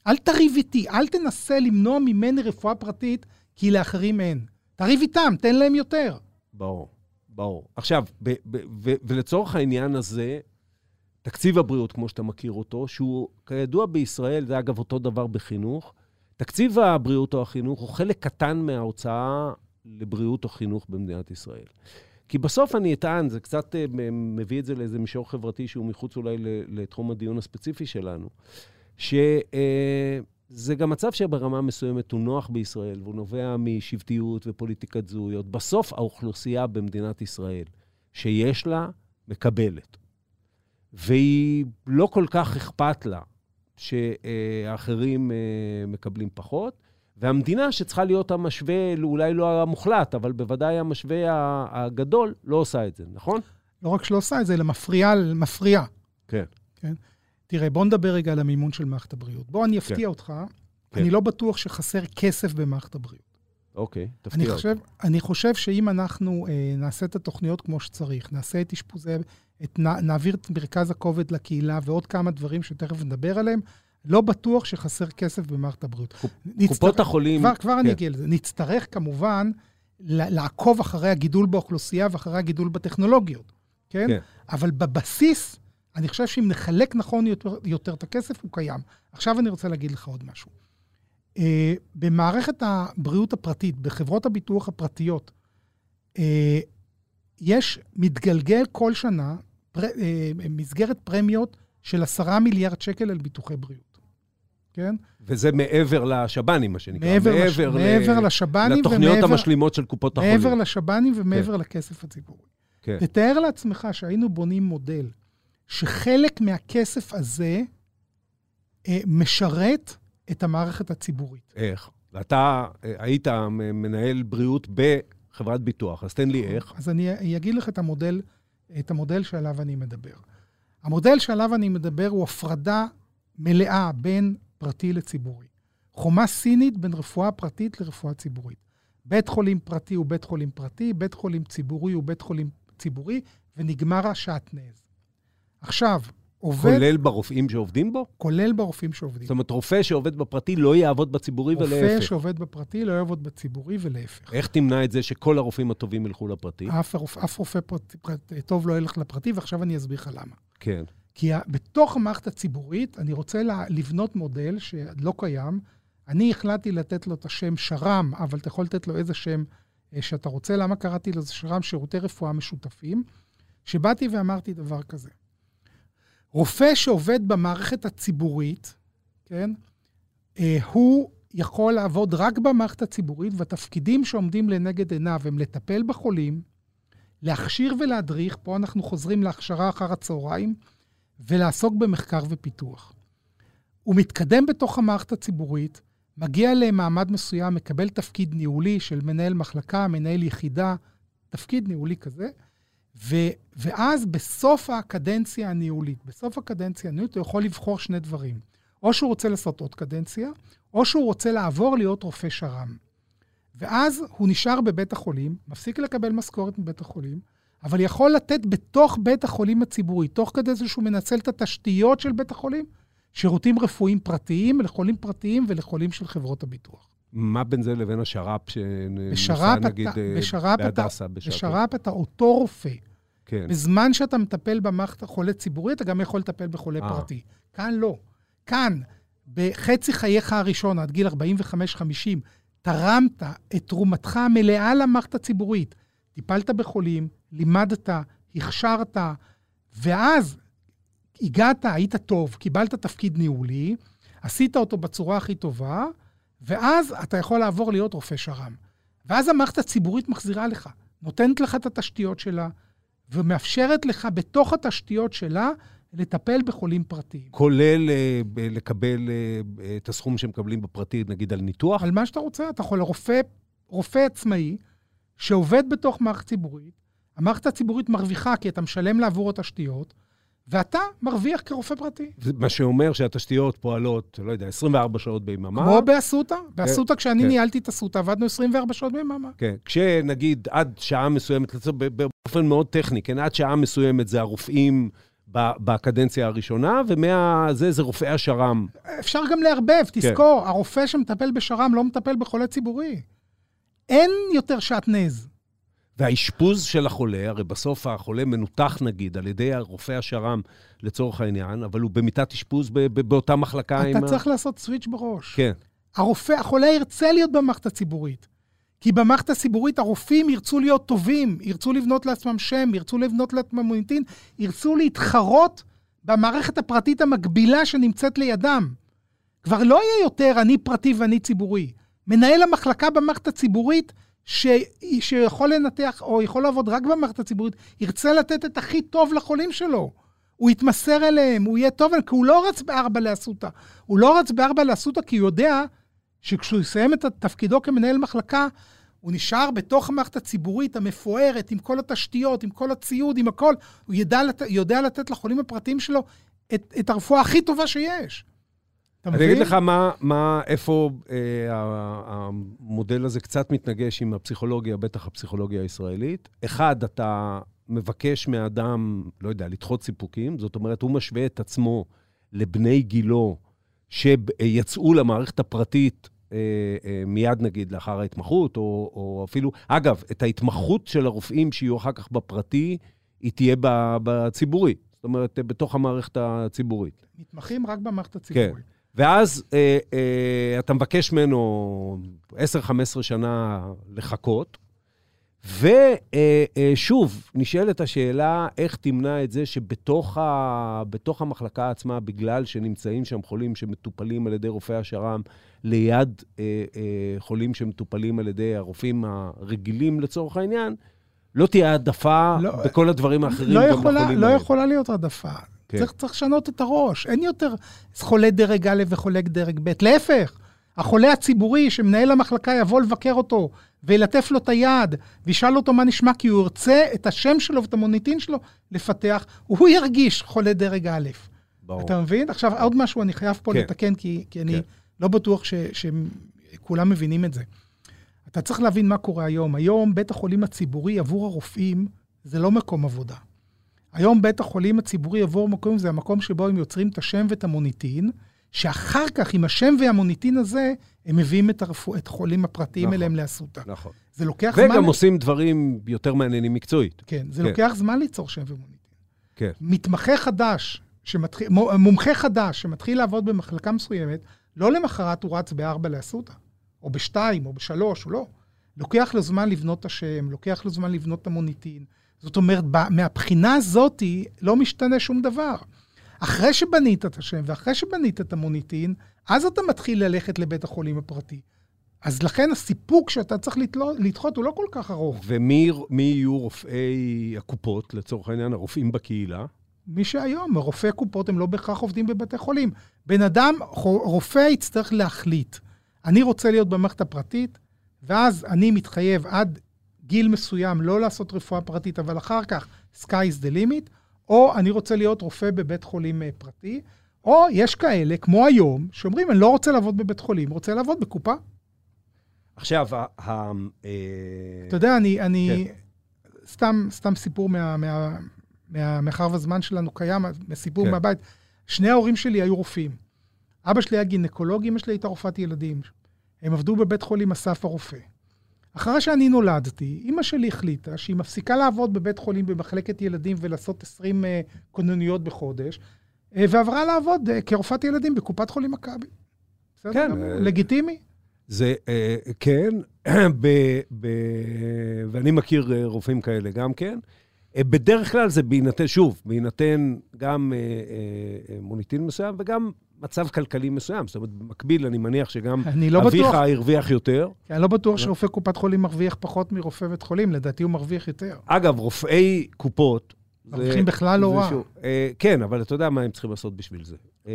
אל תריב איתי, אל תנסה למנוע ממני רפואה פרטית, כי לאחרים אין. תריב איתם, תן להם יותר.
ברור, ברור. עכשיו, ב- ב- ו- ולצורך העניין הזה, תקציב הבריאות, כמו שאתה מכיר אותו, שהוא כידוע בישראל, זה אגב אותו דבר בחינוך, תקציב הבריאות או החינוך הוא חלק קטן מההוצאה לבריאות או חינוך במדינת ישראל. כי בסוף אני אטען, זה קצת אה, מביא את זה לאיזה מישור חברתי שהוא מחוץ אולי לתחום הדיון הספציפי שלנו, שזה אה, גם מצב שברמה מסוימת הוא נוח בישראל, והוא נובע משבטיות ופוליטיקת זהויות. בסוף האוכלוסייה במדינת ישראל שיש לה, מקבלת. והיא לא כל כך אכפת לה שהאחרים אה, מקבלים פחות, והמדינה שצריכה להיות המשווה, אולי לא המוחלט, אבל בוודאי המשווה הגדול, לא עושה את זה, נכון?
לא רק שלא עושה את זה, אלא מפריעה. מפריע.
כן.
כן. תראה, בוא נדבר רגע על המימון של מערכת הבריאות. בוא, אני אפתיע כן. אותך. כן. אני לא בטוח שחסר כסף במערכת הבריאות.
אוקיי, תפתיע
אותי. חושב, אני חושב שאם אנחנו אה, נעשה את התוכניות כמו שצריך, נעשה את אשפוזי את, נעביר את מרכז הכובד לקהילה ועוד כמה דברים שתכף נדבר עליהם. לא בטוח שחסר כסף במערכת הבריאות.
קופ, נצטר... קופות החולים...
כבר, כבר כן. אני אגיע לזה. נצטרך כמובן לעקוב אחרי הגידול באוכלוסייה ואחרי הגידול בטכנולוגיות, כן? כן. אבל בבסיס, אני חושב שאם נחלק נכון יותר, יותר את הכסף, הוא קיים. עכשיו אני רוצה להגיד לך עוד משהו. Uh, במערכת הבריאות הפרטית, בחברות הביטוח הפרטיות, uh, יש, מתגלגל כל שנה פר, אה, מסגרת פרמיות של עשרה מיליארד שקל על ביטוחי בריאות. כן?
וזה מעבר לשב"נים, מה שנקרא.
מעבר, מעבר, לש... ל... מעבר לשב"נים
לתוכניות ומעבר... המשלימות של קופות החולים.
מעבר לשב"נים ומעבר כן. לכסף הציבורי. כן. תתאר לעצמך שהיינו בונים מודל שחלק מהכסף הזה אה, משרת את המערכת הציבורית.
איך? ואתה אה, היית מנהל בריאות בחברת ביטוח, אז תן לי איך.
אז אני אגיד לך את המודל, את המודל שעליו אני מדבר. המודל שעליו אני מדבר הוא הפרדה מלאה בין פרטי לציבורי. חומה סינית בין רפואה פרטית לרפואה ציבורית. בית חולים פרטי הוא בית חולים פרטי, בית חולים ציבורי הוא בית חולים ציבורי, ונגמר השעטנז. עכשיו, עובד...
כולל ברופאים שעובדים בו?
כולל ברופאים שעובדים.
זאת אומרת, רופא שעובד בפרטי לא יעבוד בציבורי
רופא
ולהפך.
רופא שעובד בפרטי לא יעבוד בציבורי ולהפך.
איך תמנע את זה שכל הרופאים הטובים ילכו לפרטי?
אף, הרופ... אף רופא פרט... פרט... טוב לא ילך לפרטי, ועכשיו אני אסביר לך למה.
כן.
כי בתוך המערכת הציבורית, אני רוצה לבנות מודל שלא קיים. אני החלטתי לתת לו את השם שר"ם, אבל אתה יכול לתת לו איזה שם אה, שאתה רוצה. למה קראתי לזה שר"ם? שירותי רפואה משותפים. שבאתי ואמרתי דבר כזה. רופא שעובד במערכת הציבורית, כן, אה, הוא יכול לעבוד רק במערכת הציבורית, והתפקידים שעומדים לנגד עיניו הם לטפל בחולים, להכשיר ולהדריך, פה אנחנו חוזרים להכשרה אחר הצהריים, ולעסוק במחקר ופיתוח. הוא מתקדם בתוך המערכת הציבורית, מגיע למעמד מסוים, מקבל תפקיד ניהולי של מנהל מחלקה, מנהל יחידה, תפקיד ניהולי כזה, ו, ואז בסוף הקדנציה הניהולית, בסוף הקדנציה הניהולית הוא יכול לבחור שני דברים. או שהוא רוצה לעשות עוד קדנציה, או שהוא רוצה לעבור להיות רופא שר"ם. ואז הוא נשאר בבית החולים, מפסיק לקבל משכורת מבית החולים, אבל יכול לתת בתוך בית החולים הציבורי, תוך כדי זה שהוא מנצל את התשתיות של בית החולים, שירותים רפואיים פרטיים לחולים פרטיים ולחולים של חברות הביטוח.
מה בין זה לבין השר"פ שנוסע נגיד בהדסה?
בשר"פ אתה אותו רופא. כן. בזמן שאתה מטפל במערכת החולה ציבורי, אתה גם יכול לטפל בחולה 아. אה. פרטי. כאן לא. כאן, בחצי חייך הראשון, עד גיל 45-50, תרמת את תרומתך המלאה למערכת הציבורית. טיפלת בחולים, לימדת, הכשרת, ואז הגעת, היית טוב, קיבלת תפקיד ניהולי, עשית אותו בצורה הכי טובה, ואז אתה יכול לעבור להיות רופא שר"ם. ואז המערכת הציבורית מחזירה לך, נותנת לך את התשתיות שלה, ומאפשרת לך בתוך התשתיות שלה לטפל בחולים פרטיים.
כולל uh, לקבל uh, את הסכום שמקבלים בפרטי, נגיד על ניתוח?
על מה שאתה רוצה. אתה יכול לרופא רופא עצמאי שעובד בתוך מערכת ציבורית, המערכת הציבורית מרוויחה כי אתה משלם לעבור התשתיות, ואתה מרוויח כרופא פרטי.
מה שאומר שהתשתיות פועלות, לא יודע, 24 שעות ביממה.
כמו באסותא. באסותא, כן, כשאני כן. ניהלתי את אסותא, עבדנו 24 שעות ביממה.
כן, כשנגיד עד שעה מסוימת, באופן מאוד טכני, כן, עד שעה מסוימת זה הרופאים בקדנציה הראשונה, ומזה זה רופאי השר"ם.
אפשר גם לערבב, כן. תזכור, כן. הרופא שמטפל בשר"ם לא מטפל בחולה ציבורי. אין יותר שעטנז.
והאשפוז של החולה, הרי בסוף החולה מנותח נגיד על ידי רופא השר"ם לצורך העניין, אבל הוא במיטת אשפוז באותה מחלקה
עם ה... אתה צריך לעשות סוויץ' בראש.
כן.
הרופא, החולה ירצה להיות במערכת הציבורית. כי במערכת הציבורית הרופאים ירצו להיות טובים, ירצו לבנות לעצמם שם, ירצו לבנות לעצמם מוניטין, ירצו להתחרות במערכת הפרטית המקבילה שנמצאת לידם. כבר לא יהיה יותר אני פרטי ואני ציבורי. מנהל המחלקה במערכת הציבורית ש... שיכול לנתח או יכול לעבוד רק במערכת הציבורית, ירצה לתת את הכי טוב לחולים שלו. הוא יתמסר אליהם, הוא יהיה טוב, כי הוא לא רץ בארבע לאסותא. הוא לא רץ בארבע לאסותא כי הוא יודע שכשהוא יסיים את תפקידו כמנהל מחלקה, הוא נשאר בתוך המערכת הציבורית המפוארת, עם כל התשתיות, עם כל הציוד, עם הכל. הוא ידע. יודע לתת לחולים הפרטיים שלו את, את הרפואה הכי טובה שיש.
אתה מבין? אני אגיד לך מה, מה, איפה אה, המודל הזה קצת מתנגש עם הפסיכולוגיה, בטח הפסיכולוגיה הישראלית. אחד, אתה מבקש מאדם, לא יודע, לדחות סיפוקים, זאת אומרת, הוא משווה את עצמו לבני גילו שיצאו למערכת הפרטית אה, אה, מיד, נגיד, לאחר ההתמחות, או, או אפילו, אגב, את ההתמחות של הרופאים שיהיו אחר כך בפרטי, היא תהיה בציבורי. זאת אומרת, בתוך המערכת הציבורית.
מתמחים רק במערכת הציבורית. כן.
ואז אה, אה, אתה מבקש ממנו 10-15 שנה לחכות, ושוב, אה, נשאלת השאלה, איך תמנע את זה שבתוך ה, המחלקה עצמה, בגלל שנמצאים שם חולים שמטופלים על ידי רופאי השר"ם, ליד אה, אה, חולים שמטופלים על ידי הרופאים הרגילים לצורך העניין, לא תהיה העדפה לא, בכל הדברים האחרים.
לא יכולה, לא יכולה להיות העדפה.
כן.
צריך, צריך לשנות את הראש. אין יותר חולה דרג א' וחולה דרג ב'. להפך, החולה הציבורי שמנהל המחלקה יבוא לבקר אותו וילטף לו את היד וישאל אותו מה נשמע, כי הוא ירצה את השם שלו ואת המוניטין שלו לפתח, הוא ירגיש חולה דרג א'.
ברור.
אתה מבין? עכשיו, עוד משהו אני חייב פה
כן.
לתקן, כי, כי אני
כן.
לא בטוח ש, שכולם מבינים את זה. אתה צריך להבין מה קורה היום. היום בית החולים הציבורי עבור הרופאים זה לא מקום עבודה. היום בית החולים הציבורי עבור מקום זה המקום שבו הם יוצרים את השם ואת המוניטין, שאחר כך, עם השם והמוניטין הזה, הם מביאים את, הרפוא, את החולים הפרטיים
נכון.
אליהם לאסותא.
נכון.
זה לוקח זמן...
וגם עושים דברים יותר מעניינים מקצועית.
כן, זה
כן.
לוקח זמן ליצור שם ומוניטין.
כן.
מתמחה חדש, שמתחיל, מו- מומחה חדש שמתחיל לעבוד במחלקה מסוימת, לא למחרת הוא רץ בארבע לאסותא, או בשתיים, או בשלוש, או לא. לוקח לו זמן לבנות את השם, לוקח לו זמן לבנות את המוניטין. זאת אומרת, מהבחינה הזאת לא משתנה שום דבר. אחרי שבנית את השם ואחרי שבנית את המוניטין, אז אתה מתחיל ללכת לבית החולים הפרטי. אז לכן הסיפוק שאתה צריך לדחות הוא לא כל כך ארוך.
ומי מי יהיו רופאי הקופות, לצורך העניין, הרופאים בקהילה?
מי שהיום, רופאי קופות הם לא בהכרח עובדים בבתי חולים. בן אדם, רופא יצטרך להחליט. אני רוצה להיות במערכת הפרטית, ואז אני מתחייב עד גיל מסוים לא לעשות רפואה פרטית, אבל אחר כך sky is the limit, או אני רוצה להיות רופא בבית חולים אה, פרטי, או יש כאלה, כמו היום, שאומרים, אני לא רוצה לעבוד בבית חולים, רוצה לעבוד בקופה.
עכשיו, ה... אה,
אתה יודע, אני, אני סתם, סתם סיפור מה, מה, מהמרחב הזמן שלנו קיים, סיפור
כן.
מהבית. שני ההורים שלי היו רופאים. אבא שלי היה גינקולוג, אמא שלי הייתה רופאת ילדים. הם עבדו בבית חולים אסף הרופא. אחרי שאני נולדתי, אימא שלי החליטה שהיא מפסיקה לעבוד בבית חולים במחלקת ילדים ולעשות 20 אה, כוננויות בחודש, אה, ועברה לעבוד אה, כרופאת ילדים בקופת חולים מכבי. בסדר
כן,
לגיטימי.
זה, כן, ב, ב, ואני מכיר רופאים כאלה גם כן. בדרך כלל זה בהינתן, שוב, בהינתן גם מוניטין מסוים וגם מצב כלכלי מסוים. זאת אומרת, במקביל, אני מניח שגם
אני לא
אביך
בטוח.
הרוויח יותר.
כי אני לא בטוח שרופא קופת חולים מרוויח פחות מרופא בית חולים, לדעתי הוא מרוויח יותר.
אגב, רופאי קופות...
מרוויחים בכלל לא רע.
אה, כן, אבל אתה יודע מה הם צריכים לעשות בשביל זה. אה,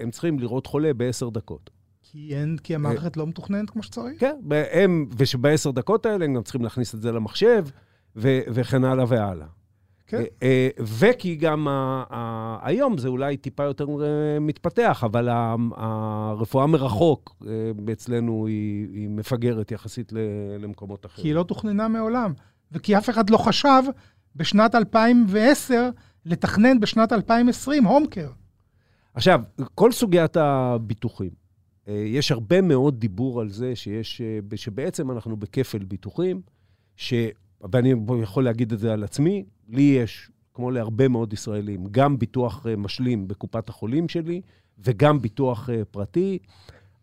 הם צריכים לראות חולה בעשר דקות.
כי אין, כי המערכת לא מתוכננת כמו שצריך.
כן, הם, ושבעשר דקות האלה הם גם צריכים להכניס את זה למחשב, ו, וכן הלאה והלאה.
כן.
אה, אה, וכי גם היום זה אולי טיפה יותר אה, מתפתח, אבל הרפואה מרחוק אצלנו היא, היא מפגרת יחסית למקומות אחרים.
כי היא לא תוכננה מעולם. וכי אף אחד לא חשב בשנת 2010 לתכנן בשנת 2020 הומקר.
עכשיו, כל סוגיית הביטוחים, יש הרבה מאוד דיבור על זה שיש, שבעצם אנחנו בכפל ביטוחים, ש... ואני יכול להגיד את זה על עצמי, לי יש, כמו להרבה מאוד ישראלים, גם ביטוח אה, משלים בקופת החולים שלי, וגם ביטוח אה, פרטי.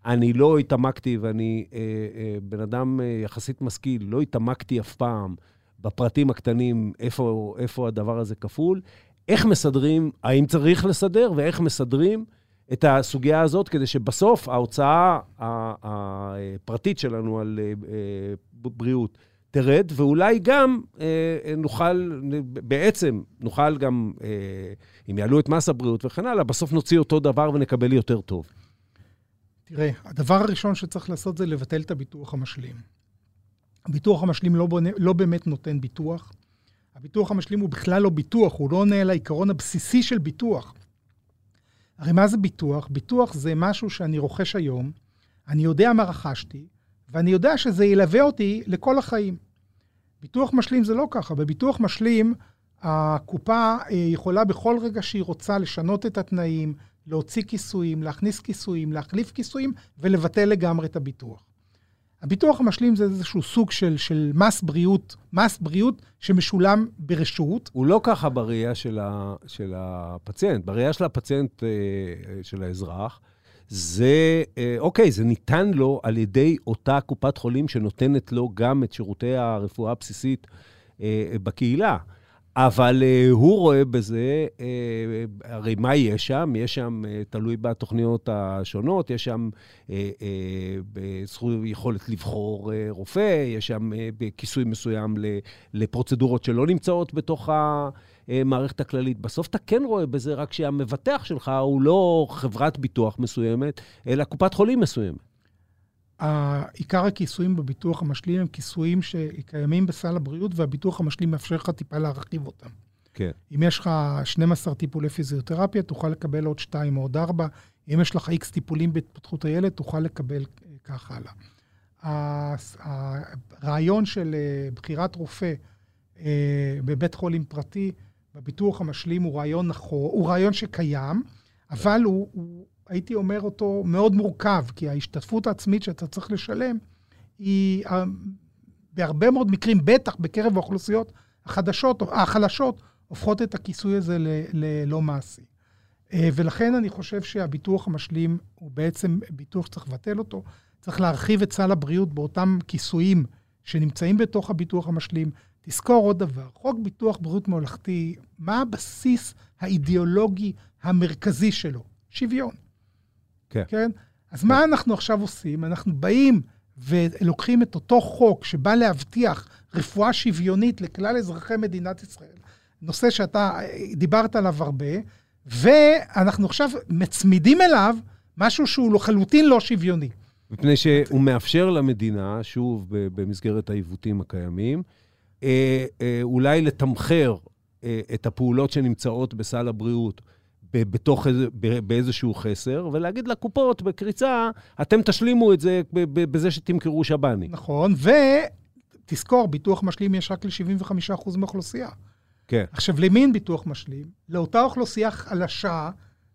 אני לא התעמקתי, ואני אה, אה, בן אדם אה, יחסית משכיל, לא התעמקתי אף פעם בפרטים הקטנים, איפה, איפה הדבר הזה כפול. איך מסדרים, האם צריך לסדר, ואיך מסדרים את הסוגיה הזאת, כדי שבסוף ההוצאה הפרטית שלנו על אה, אה, בריאות תרד, ואולי גם אה, נוכל, בעצם נוכל גם, אה, אם יעלו את מס הבריאות וכן הלאה, בסוף נוציא אותו דבר ונקבל יותר טוב.
תראה, הדבר הראשון שצריך לעשות זה לבטל את הביטוח המשלים. הביטוח המשלים לא, בונה, לא באמת נותן ביטוח. הביטוח המשלים הוא בכלל לא ביטוח, הוא לא עונה על העיקרון הבסיסי של ביטוח. הרי מה זה ביטוח? ביטוח זה משהו שאני רוכש היום, אני יודע מה רכשתי, ואני יודע שזה ילווה אותי לכל החיים. ביטוח משלים זה לא ככה. בביטוח משלים, הקופה אה, יכולה בכל רגע שהיא רוצה לשנות את התנאים, להוציא כיסויים, להכניס כיסויים, להחליף כיסויים ולבטל לגמרי את הביטוח. הביטוח המשלים זה איזשהו סוג של, של מס בריאות, מס בריאות שמשולם ברשות.
הוא לא ככה בראייה של, ה, של הפציינט. בראייה של הפציינט, אה, של האזרח, זה, אה, אוקיי, זה ניתן לו על ידי אותה קופת חולים שנותנת לו גם את שירותי הרפואה הבסיסית אה, בקהילה. אבל uh, הוא רואה בזה, uh, הרי מה יש שם? יש שם, uh, תלוי בתוכניות השונות, יש שם uh, זכות, יכולת לבחור uh, רופא, יש שם uh, כיסוי מסוים לפרוצדורות שלא נמצאות בתוך, ה, המערכת הכללית. בסוף אתה כן רואה בזה רק שהמבטח שלך הוא לא חברת ביטוח מסוימת, אלא קופת חולים מסוימת.
עיקר הכיסויים בביטוח המשלים הם כיסויים שקיימים בסל הבריאות, והביטוח המשלים מאפשר לך טיפה להרחיב אותם.
כן.
אם יש לך 12 טיפולי פיזיותרפיה, תוכל לקבל עוד 2 או עוד 4. אם יש לך איקס טיפולים בהתפתחות הילד, תוכל לקבל אה, כך הלאה. הרעיון של אה, בחירת רופא אה, בבית חולים פרטי, בביטוח המשלים, הוא רעיון נכון, הוא רעיון שקיים, אבל הוא, הוא, הייתי אומר אותו, מאוד מורכב, כי ההשתתפות העצמית שאתה צריך לשלם היא בהרבה מאוד מקרים, בטח בקרב האוכלוסיות החדשות, החלשות, הופכות את הכיסוי הזה ללא מעשי. אה, ולכן אני חושב שהביטוח המשלים הוא בעצם ביטוח שצריך לבטל אותו. צריך להרחיב את סל הבריאות באותם כיסויים שנמצאים בתוך הביטוח המשלים. תזכור עוד דבר, חוק ביטוח בריאות ממלכתי, מה הבסיס האידיאולוגי המרכזי שלו? שוויון.
כן.
כן? אז מה אנחנו עכשיו עושים? אנחנו באים ולוקחים את אותו חוק שבא להבטיח רפואה שוויונית לכלל אזרחי מדינת ישראל, נושא שאתה דיברת עליו הרבה, ואנחנו עכשיו מצמידים אליו משהו שהוא לחלוטין לא שוויוני.
מפני שהוא מאפשר למדינה, שוב, במסגרת העיוותים הקיימים, אה, אה, אולי לתמחר אה, את הפעולות שנמצאות בסל הבריאות בתוך, באיזשהו חסר, ולהגיד לקופות בקריצה, אתם תשלימו את זה בזה שתמכרו שב"נים.
נכון, ותזכור, ביטוח משלים יש רק ל-75% מהאוכלוסייה.
כן.
עכשיו, למי אין ביטוח משלים? לאותה אוכלוסייה חלשה,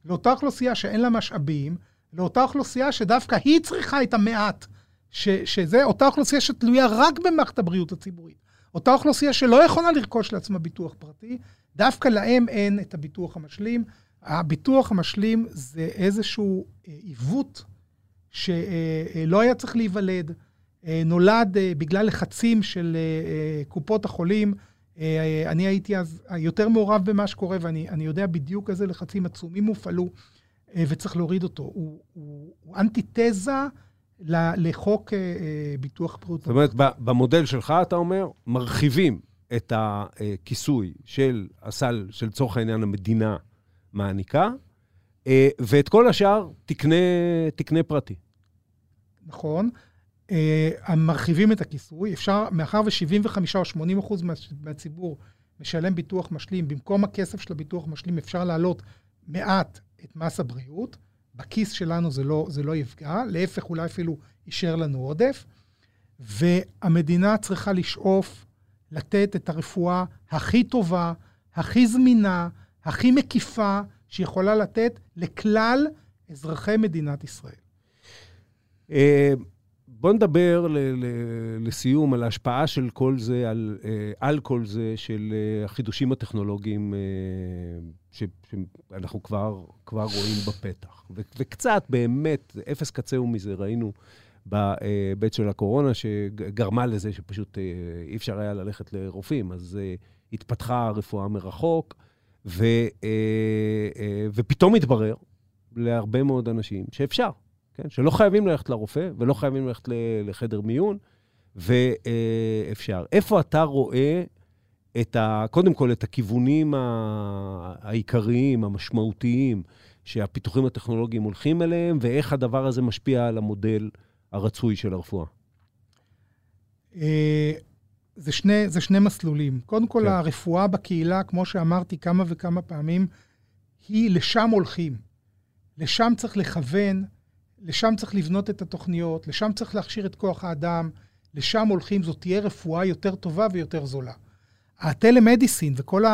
לאותה אוכלוסייה שאין לה משאבים, לאותה אוכלוסייה שדווקא היא צריכה את המעט, ש, שזה אותה אוכלוסייה שתלויה רק במערכת הבריאות הציבורית. אותה אוכלוסייה שלא יכולה לרכוש לעצמה ביטוח פרטי, דווקא להם אין את הביטוח המשלים. הביטוח המשלים זה איזשהו אה, עיוות שלא אה, אה, היה צריך להיוולד, נולד בגלל לחצים של קופות החולים. אני הייתי אז יותר מעורב במה שקורה, ואני יודע בדיוק איזה לחצים עצומים הופעלו, וצריך להוריד אותו. הוא, הוא, הוא אנטיתזה לחוק ביטוח בריאות.
זאת אומרת, במודל שלך, אתה אומר, מרחיבים את הכיסוי של הסל, של לצורך העניין המדינה, מעניקה, אה, ואת כל השאר תקנה, תקנה פרטי.
נכון. אה, מרחיבים את הכיסוי. אפשר, מאחר ו-75 או 80 אחוז מהציבור משלם ביטוח משלים, במקום הכסף של הביטוח משלים אפשר להעלות מעט את מס הבריאות. בכיס שלנו זה לא, זה לא יפגע, להפך, אולי אפילו יישאר לנו עודף. והמדינה צריכה לשאוף לתת את הרפואה הכי טובה, הכי זמינה, הכי מקיפה שיכולה לתת לכלל אזרחי מדינת ישראל.
אה, בוא נדבר ל- ל- לסיום על ההשפעה של כל זה, על, אה, על כל זה, של אה, החידושים הטכנולוגיים ש- שאנחנו כבר, כבר רואים בפתח. ו- וקצת, באמת, אפס קצהו מזה, ראינו בהיבט של הקורונה, שגרמה לזה שפשוט אי אפשר היה ללכת לרופאים. אז התפתחה הרפואה מרחוק. ו, אה, אה, ופתאום התברר להרבה מאוד אנשים שאפשר, כן? שלא חייבים ללכת לרופא ולא חייבים ללכת לחדר מיון, ואפשר. איפה אתה רואה את ה, קודם כל את הכיוונים העיקריים, המשמעותיים, שהפיתוחים הטכנולוגיים הולכים אליהם, ואיך הדבר הזה משפיע על המודל הרצוי של הרפואה?
אה, זה שני, זה שני מסלולים. קודם כל, כן. הרפואה בקהילה, כמו שאמרתי כמה וכמה פעמים, היא לשם הולכים. לשם צריך לכוון, לשם צריך לבנות את התוכניות, לשם צריך להכשיר את כוח האדם, לשם הולכים, זאת תהיה רפואה יותר טובה ויותר זולה. הטלמדיסין וכל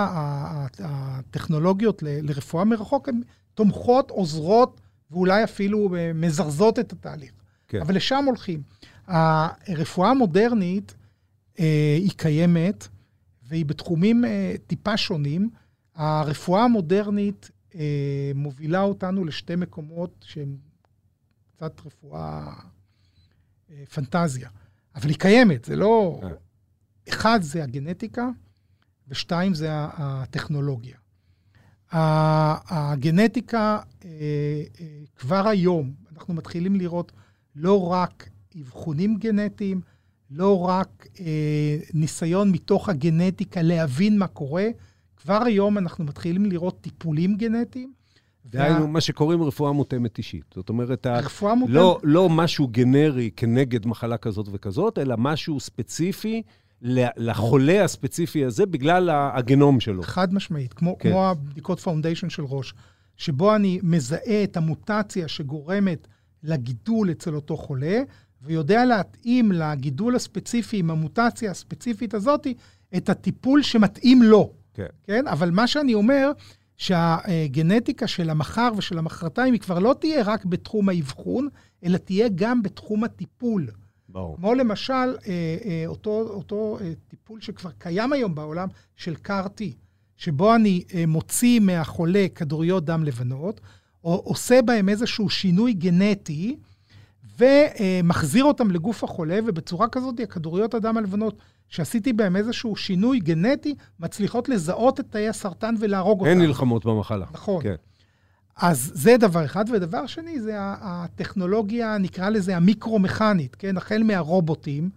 הטכנולוגיות לרפואה מרחוק הן תומכות, עוזרות ואולי אפילו מזרזות את התהליך. כן. אבל לשם הולכים. הרפואה המודרנית, אה, היא קיימת, והיא בתחומים אה, טיפה שונים. הרפואה המודרנית אה, מובילה אותנו לשתי מקומות שהם קצת רפואה פנטזיה, אבל היא קיימת, זה לא... אחד זה הגנטיקה, ושתיים זה הטכנולוגיה. הגנטיקה, כבר היום, אנחנו מתחילים לראות לא רק אבחונים גנטיים, לא רק אה, ניסיון מתוך הגנטיקה להבין מה קורה, כבר היום אנחנו מתחילים לראות טיפולים גנטיים.
דהיינו, מה שקוראים רפואה מותאמת אישית. זאת אומרת,
רפואה מותאמת...
לא, לא משהו גנרי כנגד מחלה כזאת וכזאת, אלא משהו ספציפי לחולה הספציפי הזה בגלל הגנום שלו.
חד משמעית, כמו.
כן.
כמו הבדיקות Foundation של Roche, שבו אני מזהה את המוטציה שגורמת לגידול אצל אותו חולה, ויודע להתאים לגידול הספציפי עם המוטציה הספציפית הזאת, את הטיפול שמתאים לו.
כן.
כן? אבל מה שאני אומר, שהגנטיקה של המחר ושל המחרתיים היא כבר לא תהיה רק בתחום האבחון, אלא תהיה גם בתחום הטיפול.
ברור.
כמו למשל, אה, אה, אותו, אותו אה, טיפול שכבר קיים היום בעולם, של CAR-T, שבו אני מוציא מהחולה כדוריות דם לבנות, או עושה בהם איזשהו שינוי גנטי, ומחזיר אותם לגוף החולה, ובצורה כזאת הכדוריות הדם הלבנות, שעשיתי בהם איזשהו שינוי גנטי, מצליחות לזהות את תאי הסרטן ולהרוג אותם.
הן נלחמות במחלה.
נכון.
כן.
אז זה דבר אחד. ודבר שני, זה הטכנולוגיה, נקרא לזה המיקרו-מכנית, כן? החל מהרובוטים,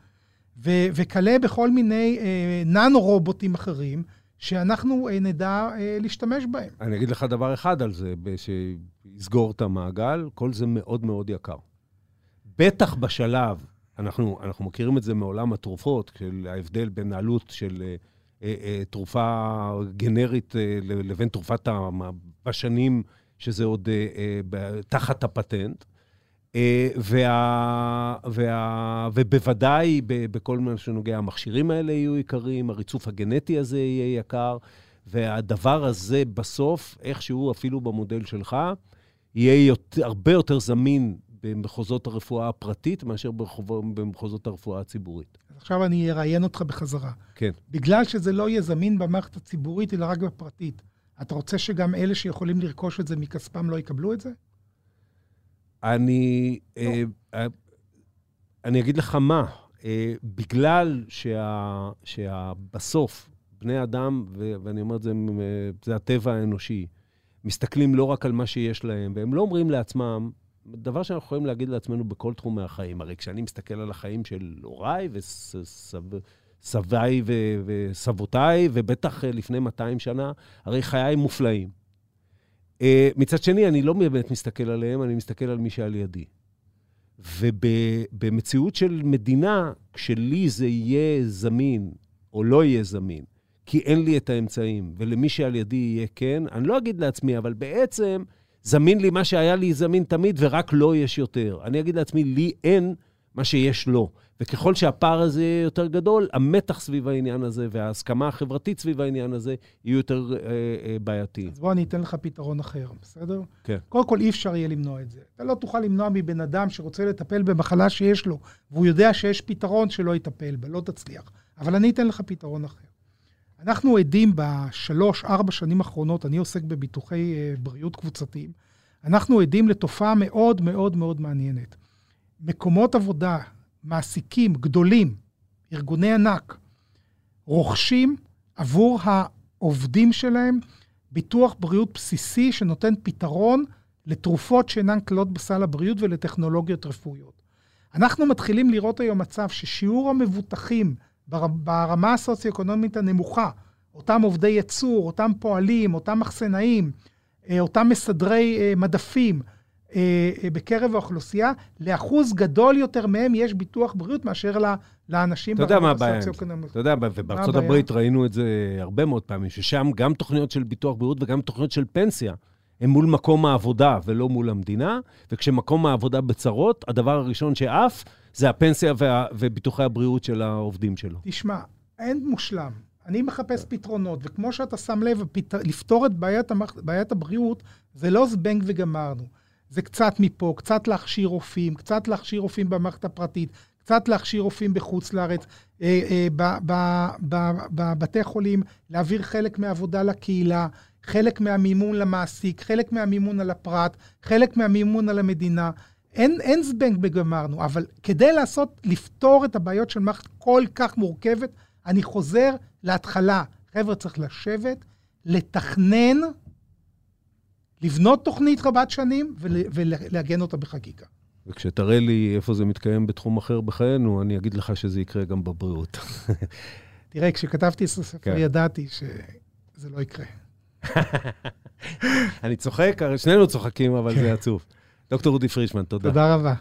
ו- וכלה בכל מיני אה, ננו-רובוטים אחרים, שאנחנו אה, נדע אה, להשתמש בהם.
אני אגיד לך דבר אחד על זה, שיסגור את המעגל, כל זה מאוד מאוד יקר. בטח בשלב, אנחנו, אנחנו מכירים את זה מעולם התרופות, של ההבדל בין העלות של אה, אה, אה, תרופה גנרית אה, לבין תרופת הבשנים, שזה עוד אה, אה, ב- תחת הפטנט. אה, וה, וה, ובוודאי ב- בכל מה שנוגע, המכשירים האלה יהיו יקרים, הריצוף הגנטי הזה יהיה יקר, והדבר הזה בסוף, איכשהו, אפילו במודל שלך, יהיה יותר, הרבה יותר זמין במחוזות הרפואה הפרטית מאשר ברחוב, במחוזות הרפואה הציבורית.
אז עכשיו אני אראיין אותך בחזרה.
כן.
בגלל שזה לא יהיה זמין במערכת הציבורית, אלא רק בפרטית, אתה רוצה שגם אלה שיכולים לרכוש את זה מכספם לא יקבלו את זה?
אני, אה, אה, אני אגיד לך מה, אה, בגלל שה, שבסוף בני אדם, ו- ואני אומר את זה, זה הטבע האנושי, מסתכלים לא רק על מה שיש להם, והם לא אומרים לעצמם, דבר שאנחנו יכולים להגיד לעצמנו בכל תחומי החיים. הרי כשאני מסתכל על החיים של הוריי וסביי וסבותיי, ובטח אה, לפני 200 שנה, הרי חיי מופלאים. אה, מצד שני, אני לא באמת מסתכל עליהם, אני מסתכל על מי שעל ידי. ובמציאות של מדינה, כשלי זה יהיה זמין או לא יהיה זמין, כי אין לי את האמצעים, ולמי שעל ידי יהיה כן, אני לא אגיד לעצמי, אבל בעצם זמין לי מה שהיה לי זמין תמיד, ורק לו יש יותר. אני אגיד לעצמי, לי אין מה שיש לו. וככל שהפער הזה יהיה יותר גדול, המתח סביב העניין הזה וההסכמה החברתית סביב העניין הזה יהיו יותר אה, אה, בעייתיים.
אז בוא אני אתן לך פתרון אחר, בסדר?
כן.
קודם כל, אי אפשר יהיה למנוע את זה. אתה לא תוכל למנוע מבן אדם שרוצה לטפל במחלה שיש לו, והוא יודע שיש פתרון שלא יטפל בה, לא תצליח. אבל אני אתן לך פתרון אחר. אנחנו עדים בשלוש, ארבע שנים האחרונות, אני עוסק בביטוחי אה, בריאות קבוצתיים, אנחנו עדים לתופעה מאוד מאוד מאוד מעניינת. מקומות עבודה, מעסיקים גדולים, ארגוני ענק, רוכשים עבור העובדים שלהם ביטוח בריאות בסיסי שנותן פתרון לתרופות שאינן כללות בסל הבריאות ולטכנולוגיות רפואיות. אנחנו מתחילים לראות היום מצב ששיעור המבוטחים בר- ברמה הסוציו-אקונומית הנמוכה, אותם עובדי ייצור, אותם פועלים, אותם מחסנאים, אה, אותם מסדרי אה, מדפים, אה, בקרב האוכלוסייה, לאחוז גדול יותר מהם יש ביטוח בריאות מאשר לאנשים
אתה יודע מה
ברמות
הבעיה עם זה.
הסוציו-אקונומיות.
אתה יודע, ובארצות? הברית ראינו את זה הרבה מאוד פעמים, ששם גם תוכניות של ביטוח בריאות וגם תוכניות של פנסיה, הם מול מקום העבודה ולא מול המדינה, וכשמקום העבודה בצרות, הדבר הראשון שעף זה הפנסיה וה, וביטוחי הבריאות של העובדים שלו.
תשמע, אין מושלם. אני מחפש פתרונות, וכמו שאתה שם לב, הפת... לפתור את בעיית, המח... בעיית הבריאות זה לא זבנג וגמרנו. זה קצת מפה, קצת להכשיר רופאים, קצת להכשיר רופאים במערכת הפרטית, קצת להכשיר רופאים בחוץ לארץ, אה, אה, בבתי חולים, להעביר חלק מהעבודה לקהילה, חלק מהמימון למעסיק, חלק מהמימון על הפרט, חלק מהמימון על המדינה. אין, אין זבנג בגמרנו, אבל כדי לעשות, לפתור את הבעיות של מערכת כל כך מורכבת, אני חוזר להתחלה. חבר'ה, צריך לשבת, לתכנן, לבנות תוכנית רבת שנים ול- ולעגן אותה בחקיקה.
וכשתראה לי איפה זה מתקיים בתחום אחר בחיינו, אני אגיד לך שזה יקרה גם בבריאות.
תראה, כשכתבתי את הספר,
כן.
ידעתי זה לא יקרה.
אני צוחק, הרי שנינו צוחקים, אבל זה עצוב. דוקטור אודי פרישמן, תודה.
תודה רבה.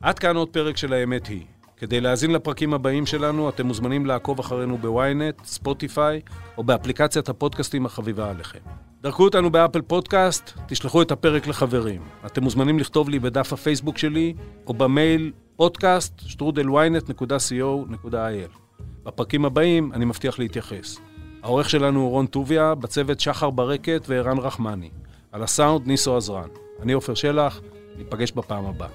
עד כאן עוד פרק של האמת היא. כדי להאזין לפרקים הבאים שלנו, אתם מוזמנים לעקוב אחרינו ב ynet, Spotify, או באפליקציית הפודקאסטים החביבה עליכם. דרגו אותנו ב Apple Podcast, תשלחו את הפרק לחברים. אתם מוזמנים לכתוב לי בדף הפייסבוק שלי, או במייל podcast שטרודל ynet.co.il. בפרקים הבאים אני מבטיח להתייחס. העורך שלנו הוא רון טוביה, בצוות שחר ברקת וערן רחמני. על הסאונד ניסו עזרן. אני עופר שלח, ניפגש בפעם הבאה.